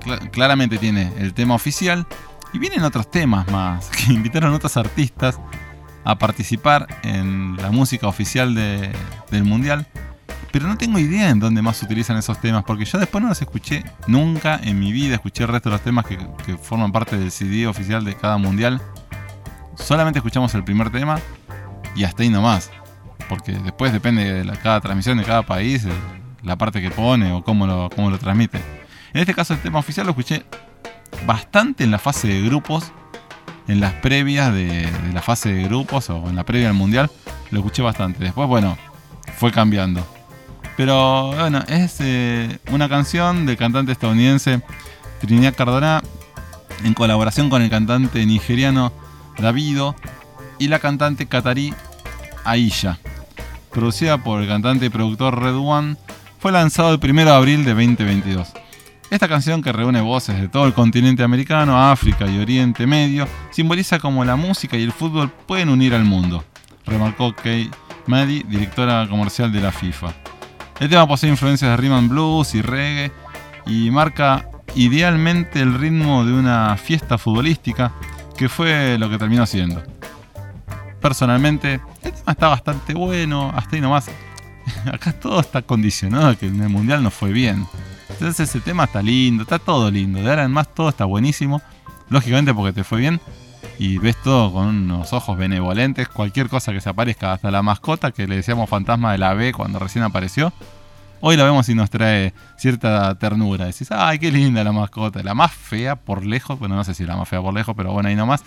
Cla- claramente tiene el tema oficial. Y vienen otros temas más. Que invitaron otros artistas a participar en la música oficial de- del mundial. Pero no tengo idea en dónde más utilizan esos temas, porque yo después no los escuché nunca en mi vida. Escuché el resto de los temas que, forman parte del CD oficial de cada mundial. Solamente escuchamos el primer tema y hasta ahí nomás. Porque después depende de cada transmisión de cada país, la parte que pone o cómo lo, cómo lo transmite. En este caso, el tema oficial lo escuché bastante en la fase de grupos, en las previas de, la fase de grupos o en la previa del mundial. Lo escuché bastante. Después, bueno, fue cambiando. Pero bueno, es eh, una canción del cantante estadounidense Trinidad Cardona en colaboración con el cantante nigeriano Davido y la cantante catarí Aisha. Producida por el cantante y productor Red One, fue lanzado el 1 de abril de 2022. Esta canción que reúne voces de todo el continente americano, África y Oriente Medio, simboliza cómo la música y el fútbol pueden unir al mundo, remarcó Kay Maddy, directora comercial de la FIFA. El tema posee influencias de rhythm blues y reggae y marca idealmente el ritmo de una fiesta futbolística que fue lo que terminó siendo. Personalmente, el tema está bastante bueno, hasta ahí nomás. Acá todo está condicionado que en el mundial no fue bien. Entonces ese tema está lindo, está todo lindo. De ahora en más todo está buenísimo. Lógicamente porque te fue bien y ves todo con unos ojos benevolentes. Cualquier cosa que se aparezca, hasta la mascota que le decíamos fantasma de la B cuando recién apareció. Hoy la vemos y nos trae cierta ternura. Decís, ay, qué linda la mascota. La más fea por lejos, bueno, no sé si la más fea por lejos, pero bueno, ahí nomás.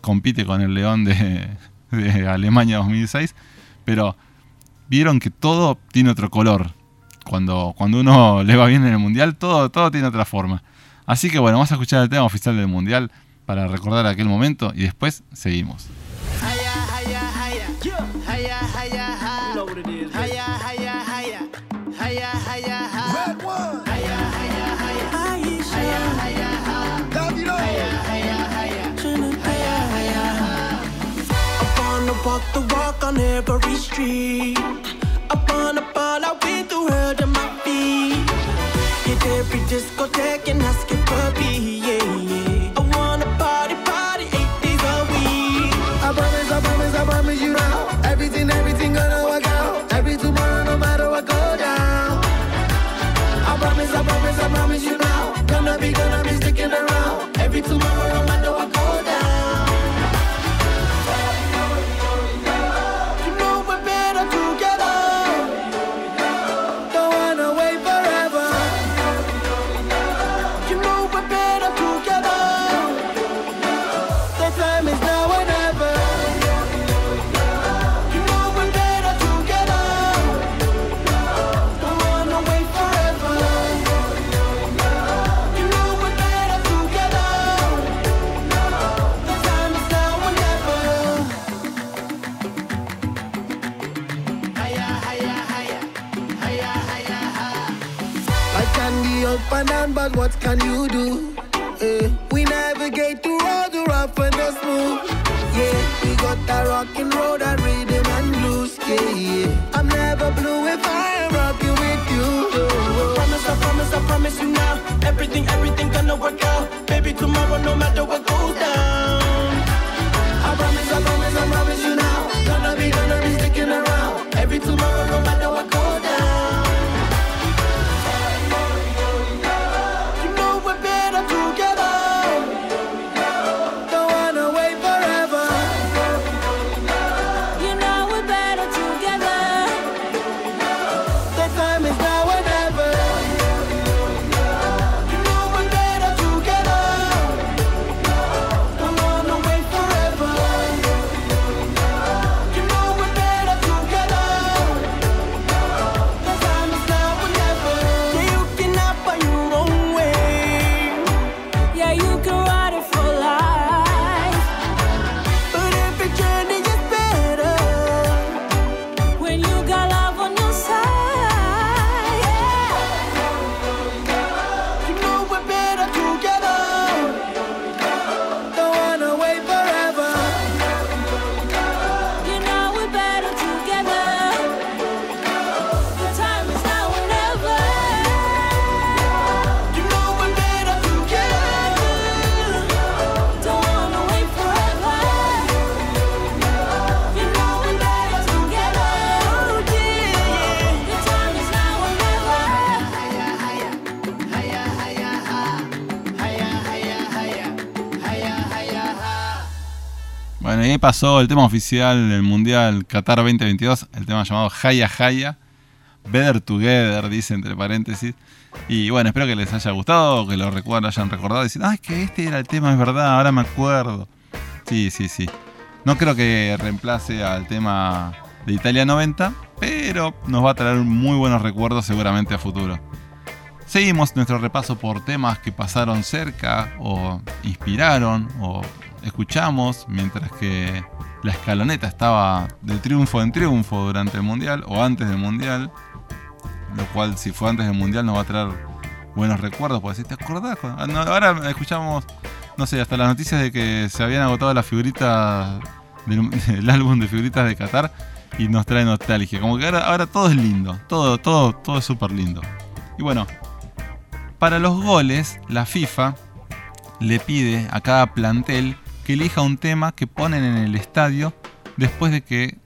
Compite con el León de, de Alemania 2006. Pero vieron que todo tiene otro color. Cuando, cuando uno le va bien en el mundial, todo, todo tiene otra forma. Así que bueno, vamos a escuchar el tema oficial del mundial para recordar aquel momento y después seguimos. I wanna ball out with the world at my feet. Hit every discotheque and ask it puppy, yeah, yeah. I wanna party, party eight days a week. I promise, I promise, I promise you now. Everything, everything gonna work out. Every tomorrow, no matter what go down. I promise, I promise, I promise you now. Gonna be, gonna be sticking around. Every tomorrow, pasó el tema oficial del Mundial Qatar 2022, el tema llamado Haya Haya. Better Together, dice entre paréntesis. Y bueno, espero que les haya gustado, que lo hayan recordado y decir, ah, es que este era el tema, es verdad, ahora me acuerdo. Sí, sí, sí. No creo que reemplace al tema de Italia 90, pero nos va a traer muy buenos recuerdos seguramente a futuro. Seguimos nuestro repaso por temas que pasaron cerca o inspiraron o escuchamos mientras que la escaloneta estaba de triunfo en triunfo durante el mundial o antes del mundial. Lo cual, si fue antes del mundial, nos va a traer buenos recuerdos. Porque si te acordás, Ah, ahora escuchamos, no sé, hasta las noticias de que se habían agotado las figuritas del, del álbum de figuritas de Qatar y nos trae nostalgia. Como que ahora, ahora todo es lindo, todo, todo, todo es súper lindo. Y bueno, para los goles, la FIFA le pide a cada plantel que elija un tema que ponen en el estadio después de que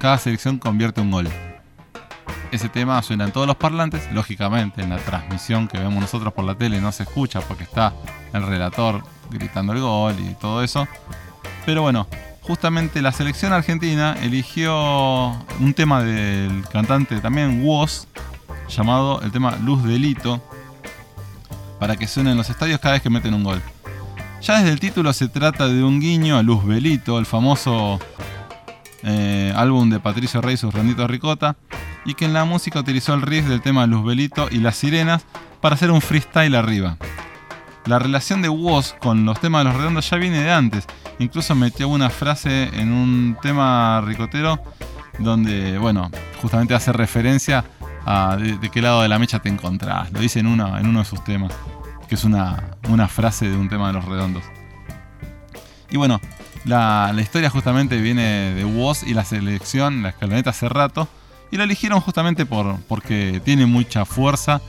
cada selección convierte un gol. Ese tema suena en todos los parlantes, lógicamente en la transmisión que vemos nosotros por la tele no se escucha porque está el relator gritando el gol y todo eso. Pero bueno, justamente la selección argentina eligió un tema del cantante también Woz, llamado el tema Luz Delito, para que suene en los estadios cada vez que meten un gol. Ya desde el título se trata de un guiño a Luz Belito, el famoso eh, álbum de Patricio Rey y sus Rondito Ricota, y que en la música utilizó el riff del tema Luz Belito y las sirenas para hacer un freestyle arriba. La relación de Woz con los temas de los redondos ya viene de antes. Incluso metió una frase en un tema ricotero donde, bueno, justamente hace referencia a de, qué lado de la mecha te encontrás. Lo dice en uno de sus temas, que es una, una frase de un tema de los redondos. Y bueno, la, la historia justamente viene de Woz y la selección, la escaloneta hace rato. Y lo eligieron justamente por, porque tiene mucha fuerza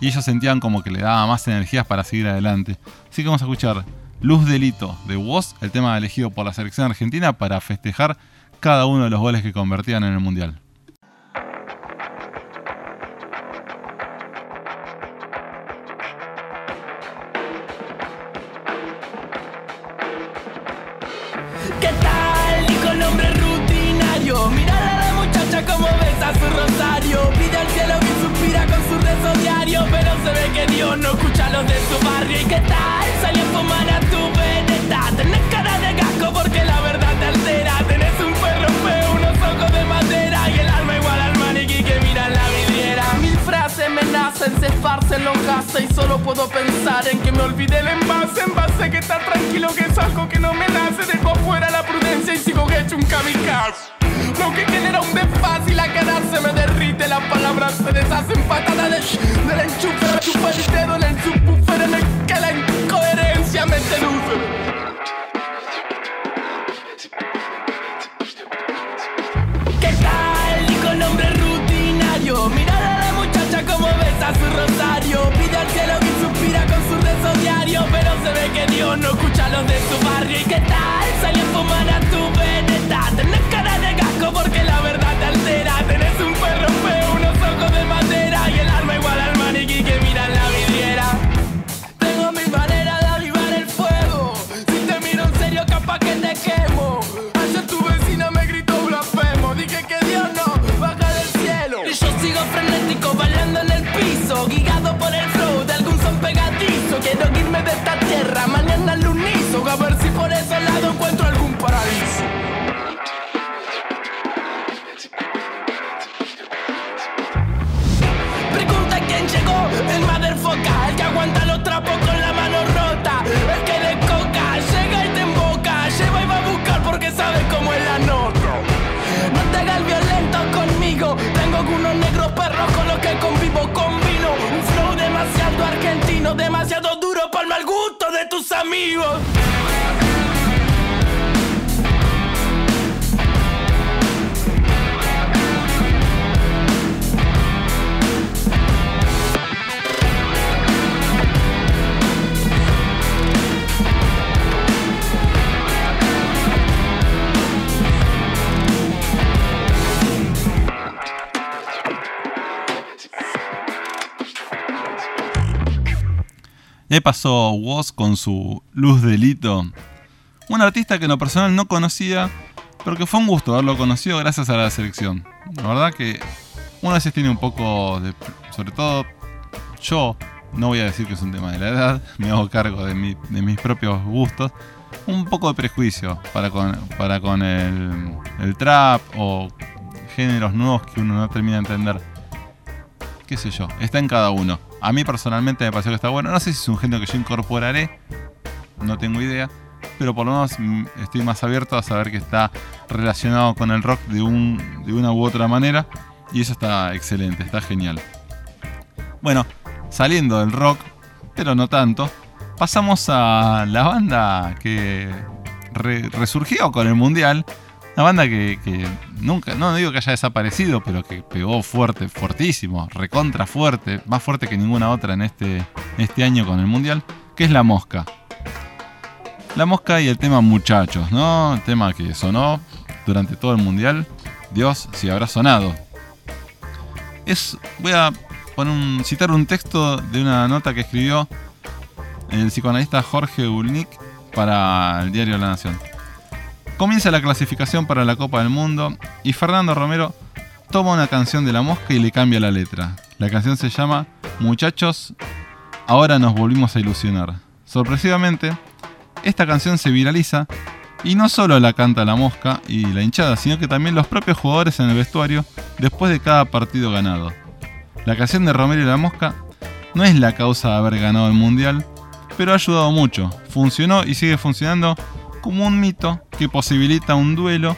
y ellos sentían como que le daba más energías para seguir adelante. Así que vamos a escuchar Luz Delito de Woz, el tema elegido por la selección argentina para festejar cada uno de los goles que convertían en el Mundial. Que no escucha los de su barrio. ¿Y qué tal? Salió a fumar a tu veneta. Tenés cara de gasco porque la verdad te altera. Tenés un perro feo, unos ojos de madera. Y el alma igual al maniquí que mira en la vidriera. Mil frases me nacen, se esparcen los gases. Y solo puedo pensar en que me olvidé el envase. Envase que está tranquilo, que es algo que no me nace. Dejo afuera la prudencia y sigo hecho un kamikaze. Lo que genera un desfase y la cara se me derrite. Las palabras se deshacen patada de del enchufe. Chupa el dedo en el subwoofer en el que la incoherencia me seduce. ¿Qué tal? Dijo el hombre rutinario. Mirala a la muchacha como besa su rosario. Pide al cielo y suspira con su rezo diario. Pero se ve que Dios no escucha a los de su barrio. ¿Y qué tal? Salió a fumar a tu veneta. Tenés cara porque la verdad te altera. Tenés un perro feo, unos ojos de madera. Y el alma igual al maniquí que mira en la vidriera. Tengo mi manera de avivar el fuego. Si te miro en serio, capaz que te quemo. Ayer tu vecina me gritó blasfemo. Dije que Dios no baja del cielo. Y yo sigo frenético bailando en el piso. Guiado por el flow de algún son pegadizo. Quiero irme de esta tierra mañana al. A ver si por ese lado encuentro algún paraíso. Motherfucker, el que aguanta los trapos con la mano rota, el que de coca, llega y te emboca, lleva y va a buscar porque sabe cómo es la nota. No te hagas violento conmigo, tengo algunos negros perros con los que convivo, combino. Un flow demasiado argentino, demasiado duro para el mal gusto de tus amigos. Ahí pasó Woz con su Luz Delito, Un artista que en lo personal no conocía, pero que fue un gusto haberlo conocido gracias a la selección. La verdad que uno a veces tiene un poco de... Sobre todo yo, no voy a decir que es un tema de la edad, me hago cargo de, de mis propios gustos. Un poco de prejuicio para con, para con el, el trap o géneros nuevos que uno no termina de entender. Qué sé yo, está en cada uno. A mí personalmente me pareció que está bueno. No sé si es un género que yo incorporaré, no tengo idea. Pero por lo menos mm, estoy más abierto a saber que está relacionado con el rock de, un, de una u otra manera. Y eso está excelente, está genial. Bueno, saliendo del rock, pero no tanto, pasamos a la banda que re- resurgió con el Mundial. Una banda que, que nunca, no digo que haya desaparecido, pero que pegó fuerte, fuertísimo, recontra fuerte, más fuerte que ninguna otra en este, este año con el Mundial, que es La Mosca. La Mosca y el tema Muchachos, ¿no? El tema que sonó durante todo el Mundial. Dios, si habrá sonado. Es, voy a poner un- citar un texto de una nota que escribió el psicoanalista Jorge Ulnik para el diario La Nación. Comienza la clasificación para la Copa del Mundo y Fernando Romero toma una canción de la mosca y le cambia la letra. La canción se llama Muchachos, ahora nos volvimos a ilusionar. Sorpresivamente, esta canción se viraliza y no solo la canta la mosca y la hinchada, sino que también los propios jugadores en el vestuario después de cada partido ganado. La canción de Romero y la mosca no es la causa de haber ganado el mundial, pero ha ayudado mucho. Funcionó y sigue funcionando como un mito que posibilita un duelo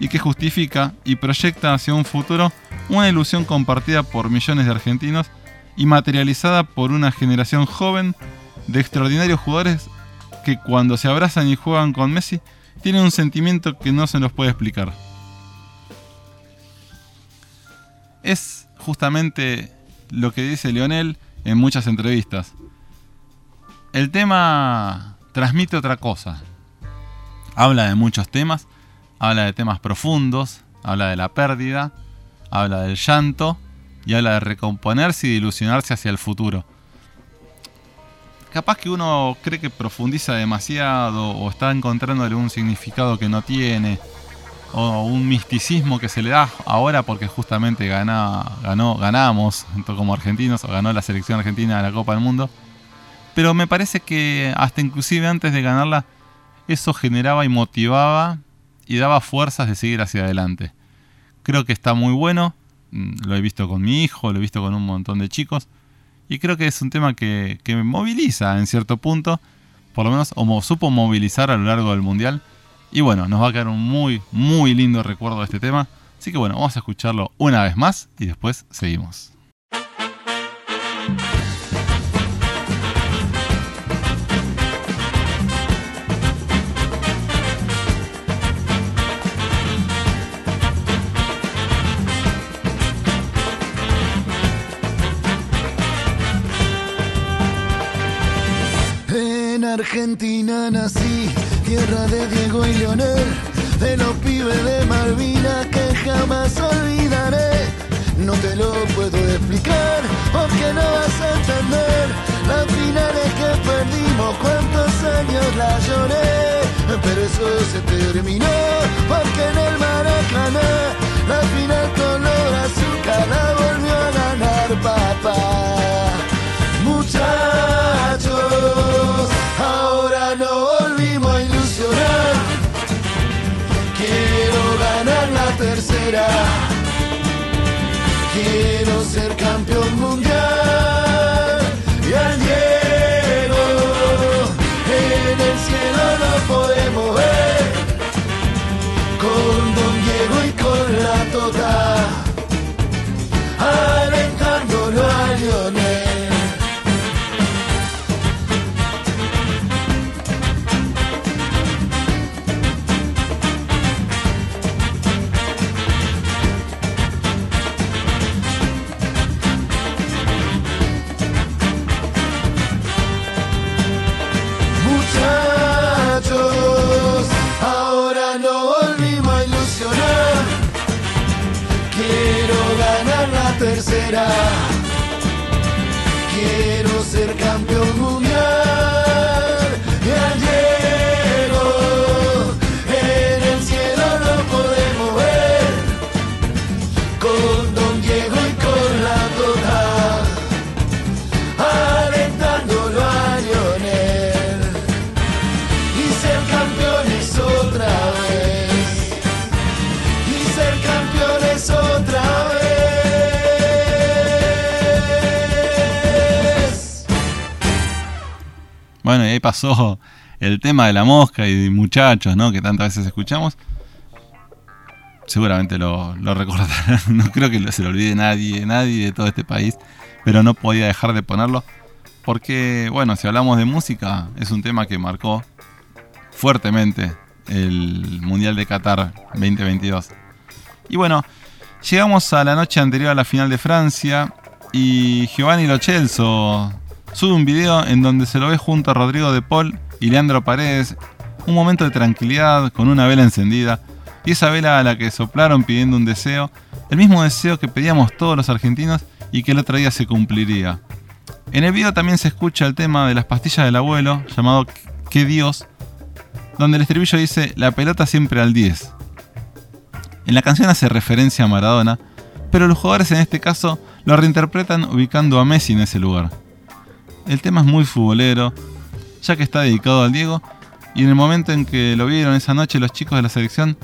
y que justifica y proyecta hacia un futuro una ilusión compartida por millones de argentinos y materializada por una generación joven de extraordinarios jugadores que cuando se abrazan y juegan con Messi tienen un sentimiento que no se los puede explicar. Es justamente lo que dice Lionel en muchas entrevistas. El tema transmite otra cosa. Habla de muchos temas, habla de temas profundos, habla de la pérdida, habla del llanto y habla de recomponerse y de ilusionarse hacia el futuro. Capaz que uno cree que profundiza demasiado o está encontrándole un significado que no tiene o un misticismo que se le da ahora porque justamente gana, ganó, ganamos como argentinos o ganó la selección argentina de la Copa del Mundo. Pero me parece que hasta inclusive antes de ganarla eso generaba y motivaba y daba fuerzas de seguir hacia adelante. Creo que está muy bueno, mm, lo he visto con mi hijo, lo he visto con un montón de chicos y creo que es un tema que, que me moviliza en cierto punto, por lo menos o supo movilizar a lo largo del mundial. Y bueno, nos va a quedar un muy, muy lindo recuerdo de este tema. Así que bueno, vamos a escucharlo una vez más y después seguimos. Argentina nací, tierra de Diego y Leonel, de los pibes de Malvinas que jamás olvidaré. No te lo puedo explicar porque no vas a entender las finales que perdimos, cuántos años la lloré, pero eso se terminó porque en el Maracaná la final color azúcar la volvió a ganar papá. Muchachos, no volvimos a ilusionar. Quiero ganar la tercera. Quiero ser campeón mundial. Y al Diego en el cielo lo podemos ver. Con Don Diego y con la Tota. Bueno, y ahí pasó el tema de la mosca y de muchachos, ¿no? Que tantas veces escuchamos. Seguramente lo, recordarán. No creo que se lo olvide nadie, nadie de todo este país. Pero no podía dejar de ponerlo. Porque, bueno, si hablamos de música, es un tema que marcó fuertemente el Mundial de Qatar 2022. Y bueno, llegamos a la noche anterior a la final de Francia y Giovanni Lo Celso sube un video en donde se lo ve junto a Rodrigo de Paul y Leandro Paredes, un momento de tranquilidad con una vela encendida y esa vela a la que soplaron pidiendo un deseo, el mismo deseo que pedíamos todos los argentinos y que el otro día se cumpliría. En el video también se escucha el tema de las pastillas del abuelo llamado ¿Qué Dios? donde el estribillo dice la pelota siempre al 10. En la canción hace referencia a Maradona, pero los jugadores en este caso lo reinterpretan ubicando a Messi en ese lugar. El tema es muy futbolero, ya que está dedicado al Diego, y en el momento en que lo vieron esa noche los chicos de la selección,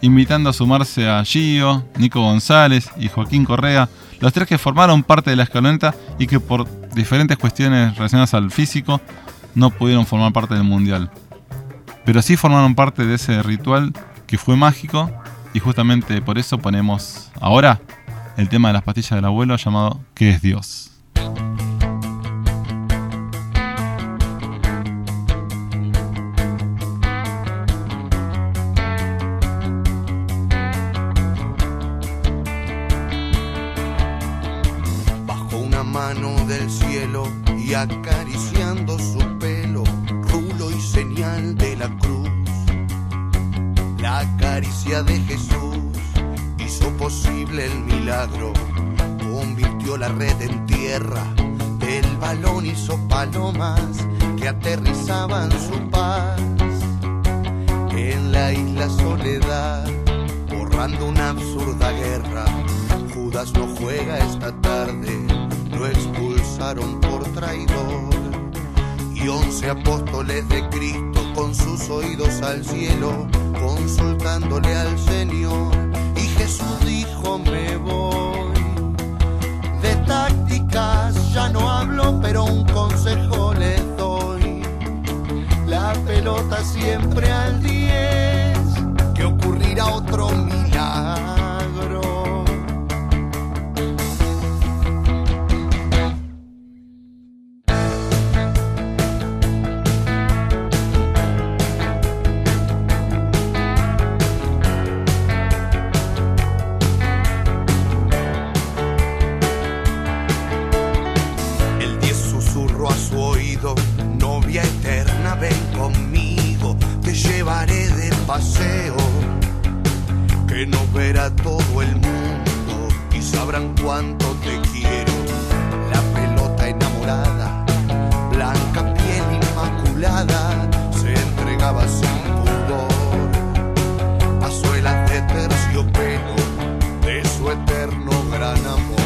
invitando a sumarse a Gio, Nico González y Joaquín Correa, los tres que formaron parte de la escaloneta y que por diferentes cuestiones relacionadas al físico no pudieron formar parte del Mundial. Pero sí formaron parte de ese ritual que fue mágico y justamente por eso ponemos ahora el tema de las pastillas del abuelo llamado ¿Qué es Dios? Eterno gran amor.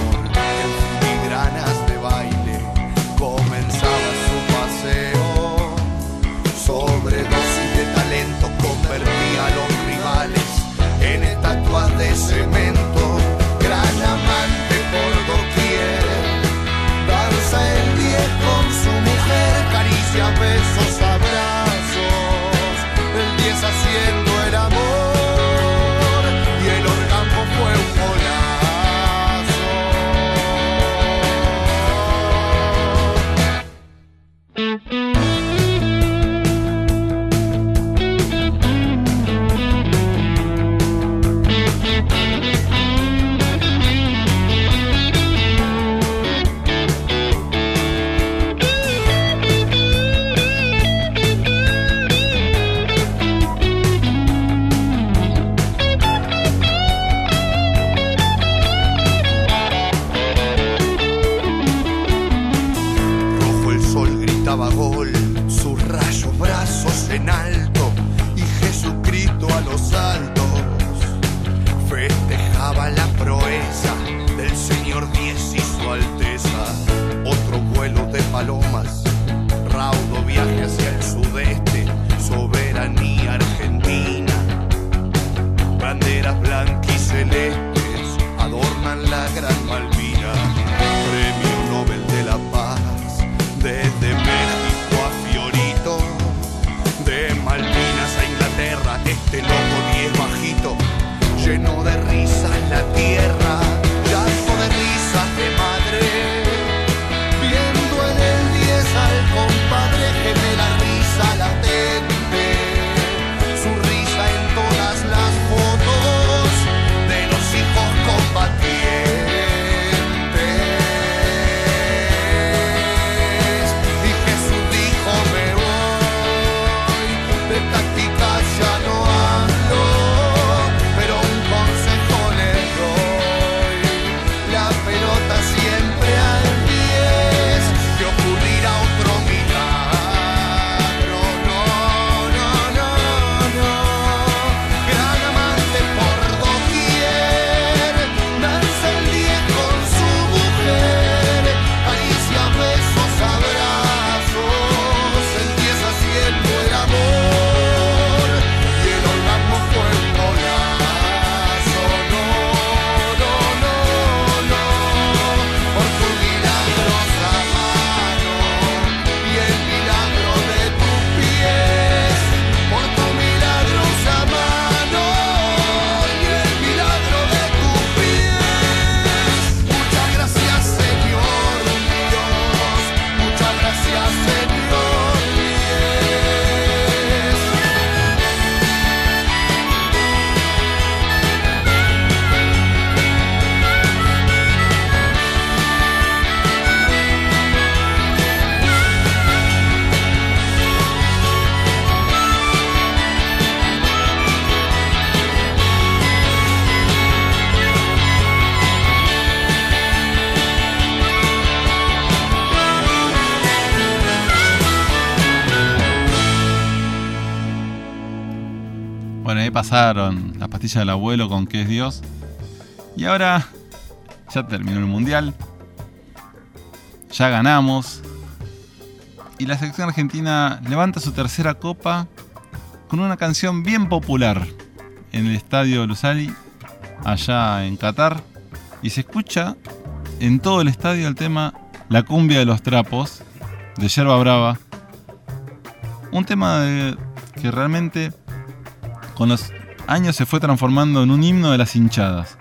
Pastilla del abuelo con que es Dios. Y ahora ya terminó el mundial. Ya ganamos. Y la selección argentina levanta su tercera copa con una canción bien popular en el estadio Lusali, allá en Qatar. Y se escucha en todo el estadio el tema La cumbia de los trapos de Yerba Brava. Un tema que realmente con los años se fue transformando en un himno de las hinchadas.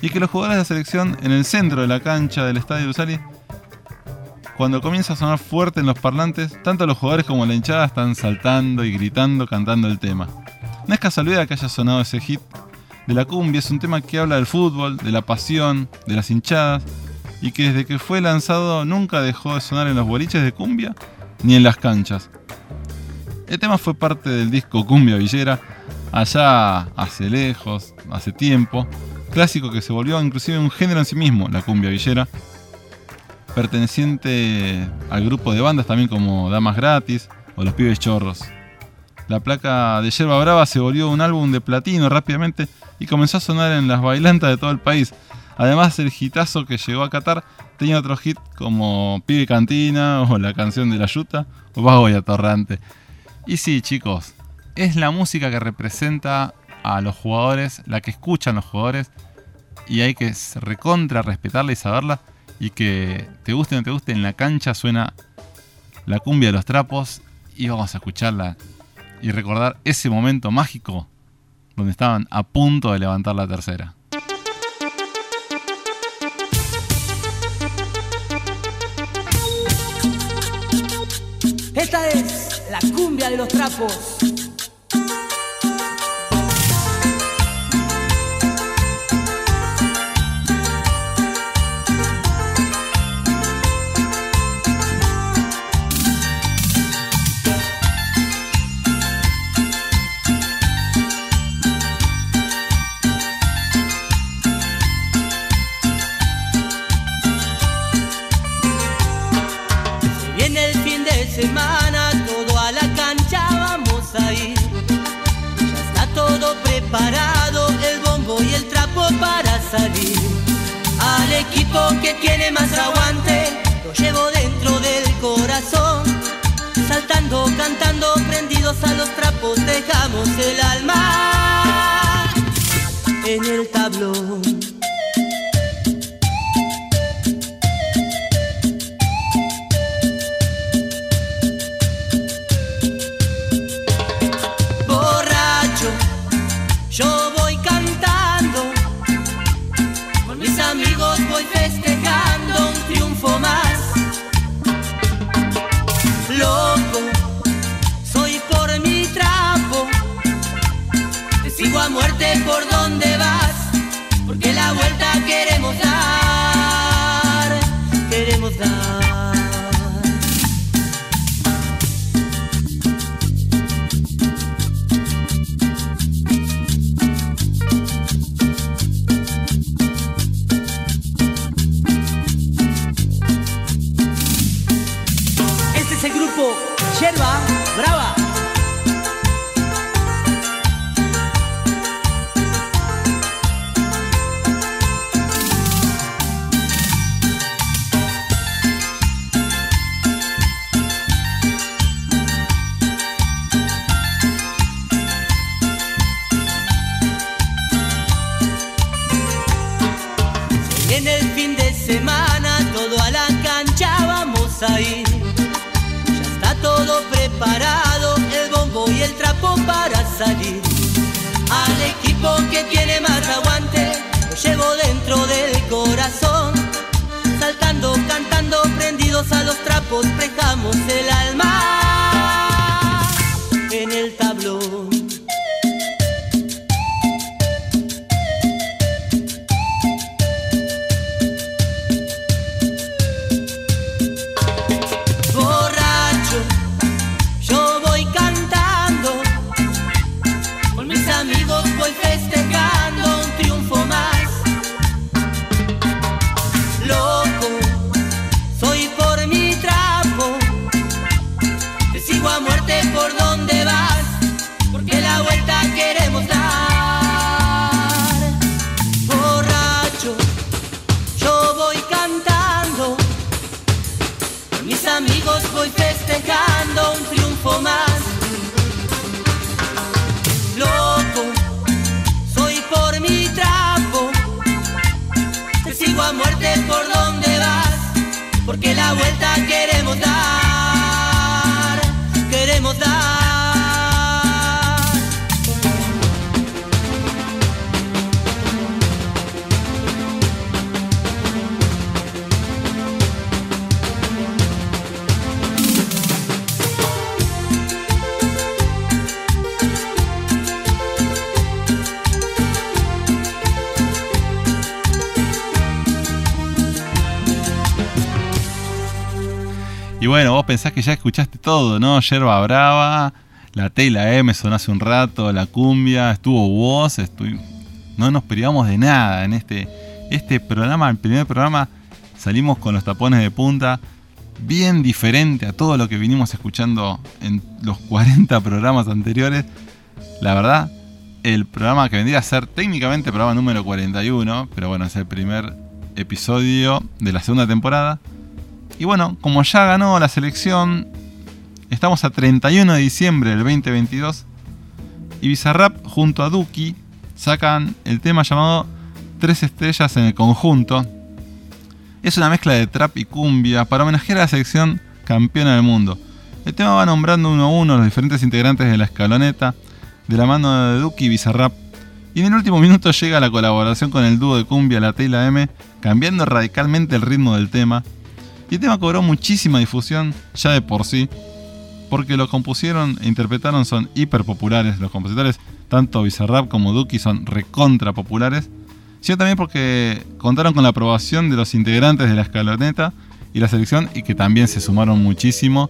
Y que los jugadores de la selección en el centro de la cancha del estadio Lusali, cuando comienza a sonar fuerte en los parlantes, tanto los jugadores como la hinchada están saltando y gritando, cantando el tema. No es casualidad que haya sonado ese hit de la cumbia, es un tema que habla del fútbol, de la pasión, de las hinchadas, y que desde que fue lanzado nunca dejó de sonar en los boliches de cumbia ni en las canchas. El tema fue parte del disco Cumbia Villera, allá hace lejos, hace tiempo, clásico que se volvió inclusive un género en sí mismo, la cumbia villera, perteneciente al grupo de bandas también como Damas Gratis o Los Pibes Chorros. La placa de Yerba Brava se volvió un álbum de platino rápidamente y comenzó a sonar en las bailantas de todo el país. Además, el hitazo que llegó a Qatar tenía otros hits como Pibe Cantina o la canción de la Yuta o Vago y Atorrante. Y sí, chicos, es la música que representa a los jugadores, la que escuchan los jugadores y hay que recontra respetarla y saberla y que te guste o no te guste en la cancha suena la cumbia de los trapos y vamos a escucharla y recordar ese momento mágico donde estaban a punto de levantar la tercera. Esta es la cumbia de los trapos. Equipo que tiene más aguante, lo llevo dentro del corazón. Saltando, cantando, prendidos a los trapos, dejamos el alma en el tablón. Vos pensás que ya escuchaste todo, ¿no? Yerba Brava, la T y la M sonó hace un rato, la cumbia, estuvo vos, estu- no nos privamos de nada en este, este programa, el primer programa, salimos con los tapones de punta, bien diferente a todo lo que vinimos escuchando en los 40 programas anteriores. La verdad, el programa que vendría a ser técnicamente programa número 41, pero bueno, es el primer episodio de la segunda temporada. Y bueno, como ya ganó la selección, estamos a 31 de diciembre del 2022 y Bizarrap junto a Duki sacan el tema llamado Tres estrellas en el conjunto. Es una mezcla de trap y cumbia para homenajear a la selección campeona del mundo. El tema va nombrando uno a uno los diferentes integrantes de la escaloneta, de la mano de Duki y Bizarrap. Y en el último minuto llega la colaboración con el dúo de cumbia La T y la M, cambiando radicalmente el ritmo del tema. Y el tema cobró muchísima difusión ya de por sí, porque lo compusieron e interpretaron son hiper populares. Los compositores, tanto Bizarrap como Duki, son recontra populares. Sino también porque contaron con la aprobación de los integrantes de la escaloneta y la selección y que también se sumaron muchísimo,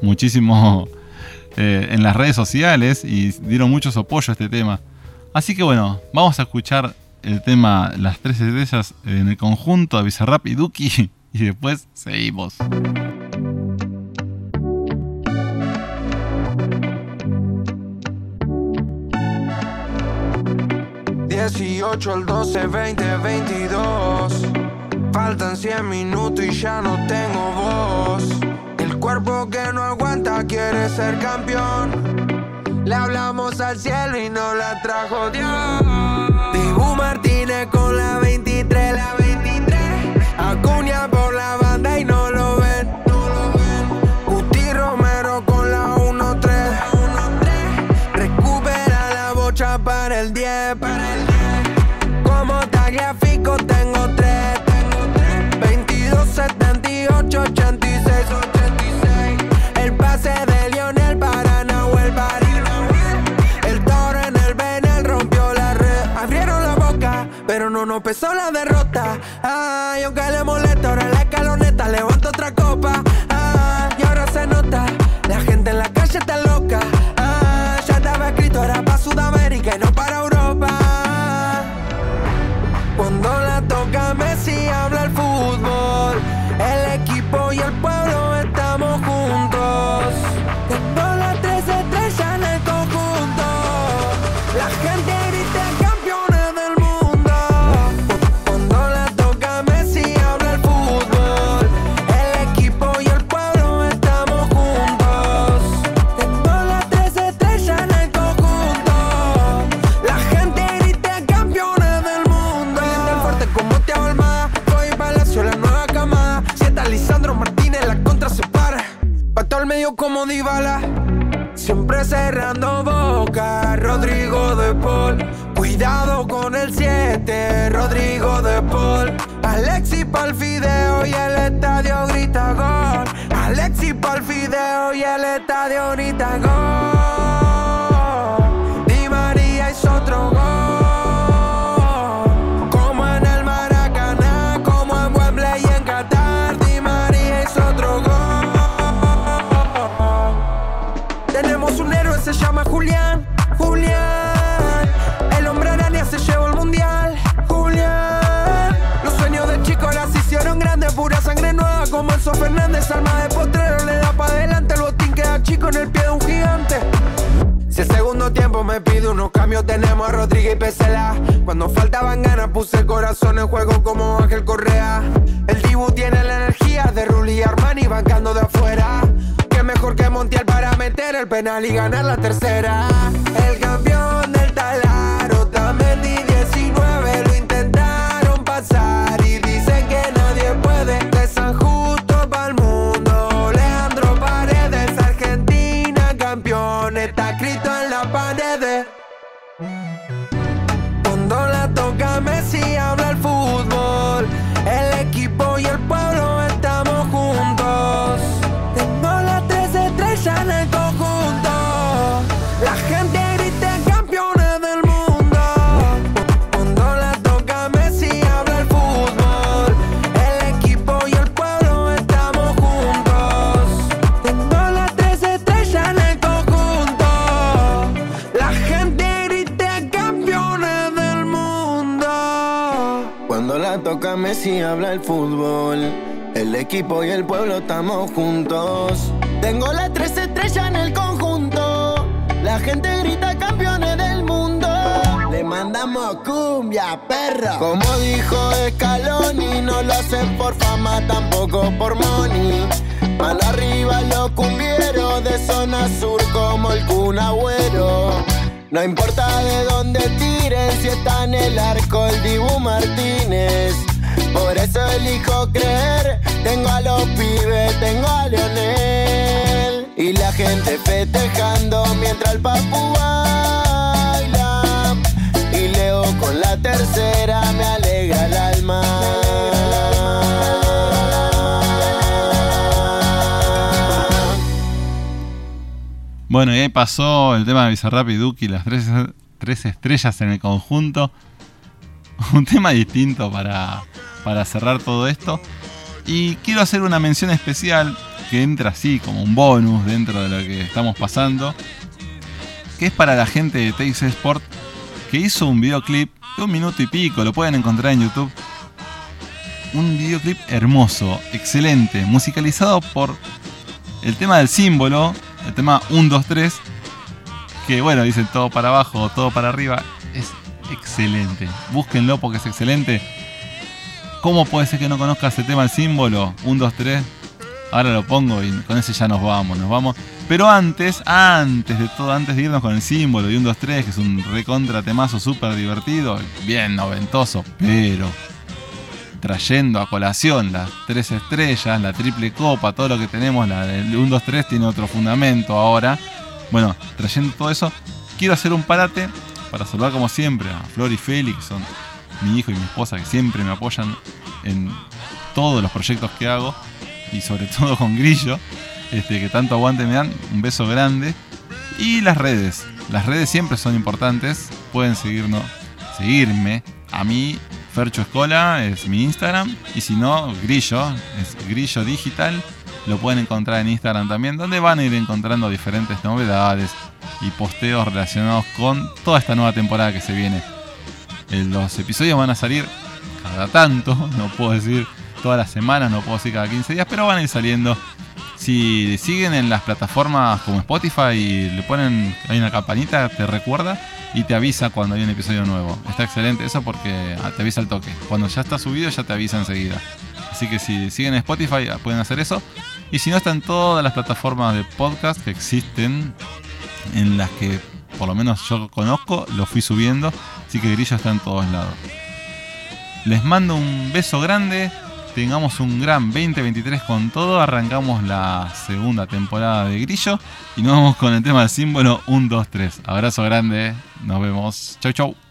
muchísimo eh, en las redes sociales y dieron muchos apoyo a este tema. Así que bueno, vamos a escuchar el tema Las tres estrellas en el conjunto de Bizarrap y Duki y después seguimos. 18 al 12, 20, 22. Faltan 100 minutos y ya no tengo voz. El cuerpo que no aguanta quiere ser campeón. Le hablamos al cielo y no la trajo Dios. Dibu Martínez pesó la derrota. Ay, aunque le molesta, ahora la escaloneta levanto otra copa. Y ahora se nota, la gente en la calle está loca. Ah, ya estaba escrito, era para Sudamérica Cerrando boca, Rodrigo de Paul. Cuidado con el 7, Rodrigo de Paul. Alexi pa'l fideo y el estadio grita gol. Alexi pa'l fideo y el estadio grita gol. Alma de potrero le da para adelante. El botín queda chico en el pie de un gigante. Si el segundo tiempo me pide unos cambios, tenemos a Rodríguez y Pesela. Cuando faltaban ganas, puse el corazón en juego como Ángel Correa. El Dibu tiene la energía de Rulli y Armani bancando de afuera. Que mejor que Montiel para meter el penal y ganar la tercera. El campeón del talar, El equipo y el pueblo estamos juntos. Tengo las tres estrellas en el conjunto. La gente grita campeones del mundo. Le mandamos cumbia, perra. Como dijo Scaloni, no lo hacen por fama, tampoco por money. Mano arriba los cumbieros de zona sur como el Kun Agüero. No importa de dónde tiren, si está en el arco el Dibu Martínez. Por eso elijo creer, tengo a los pibes, tengo a Leonel. Y la gente festejando mientras el papu baila. Y Leo con la tercera me alegra el alma. Bueno, y ahí pasó el tema de Bizarrap y Duki, las tres, tres estrellas en el conjunto. Un tema distinto para, para cerrar todo esto. Y quiero hacer una mención especial que entra así como un bonus dentro de lo que estamos pasando. Que es para la gente de Takes Sport que hizo un videoclip de un minuto y pico, lo pueden encontrar en YouTube. Un videoclip hermoso, excelente, musicalizado por el tema del símbolo, el tema 1, 2, 3, que bueno, dicen todo para abajo, todo para arriba, excelente. Búsquenlo porque es excelente. ¿Cómo puede ser que no conozcas el tema del símbolo? 1, 2, 3. Ahora lo pongo y con ese ya nos vamos, nos vamos. Pero antes, antes de todo, antes de irnos con el símbolo y 1, 2, 3, que es un recontra temazo súper divertido, bien noventoso, pero trayendo a colación las tres estrellas, la triple copa, todo lo que tenemos, la del 1, 2, 3 tiene otro fundamento ahora. Bueno, trayendo todo eso, quiero hacer un parate para saludar como siempre a Flor y Félix, son mi hijo y mi esposa que siempre me apoyan en todos los proyectos que hago y sobre todo con Grillo, este, que tanto aguante me dan. Un beso grande. Y las redes. Las redes siempre son importantes. Pueden seguirnos, seguirme. A mí, Fercho Escola es mi Instagram. Y si no, Grillo, es Grillo Digital. Lo pueden encontrar en Instagram también, donde van a ir encontrando diferentes novedades y posteos relacionados con toda esta nueva temporada que se viene. Eh, Los episodios van a salir cada tanto, no puedo decir todas las semanas, no puedo decir cada 15 días, pero van a ir saliendo. Si siguen en las plataformas como Spotify y le ponen, hay una campanita, te recuerda y te avisa cuando hay un episodio nuevo. Está excelente eso porque te avisa al toque. Cuando ya está subido ya te avisa enseguida. Así que si siguen en Spotify pueden hacer eso. Y si no, están todas las plataformas de podcast que existen, en las que por lo menos yo conozco, lo fui subiendo. Así que Grillo está en todos lados. Les mando un beso grande. Tengamos un gran 2023 con todo. Arrancamos la segunda temporada de Grillo. Y nos vamos con el tema del símbolo 1, 2, 3. Abrazo grande. Nos vemos. Chau, chau.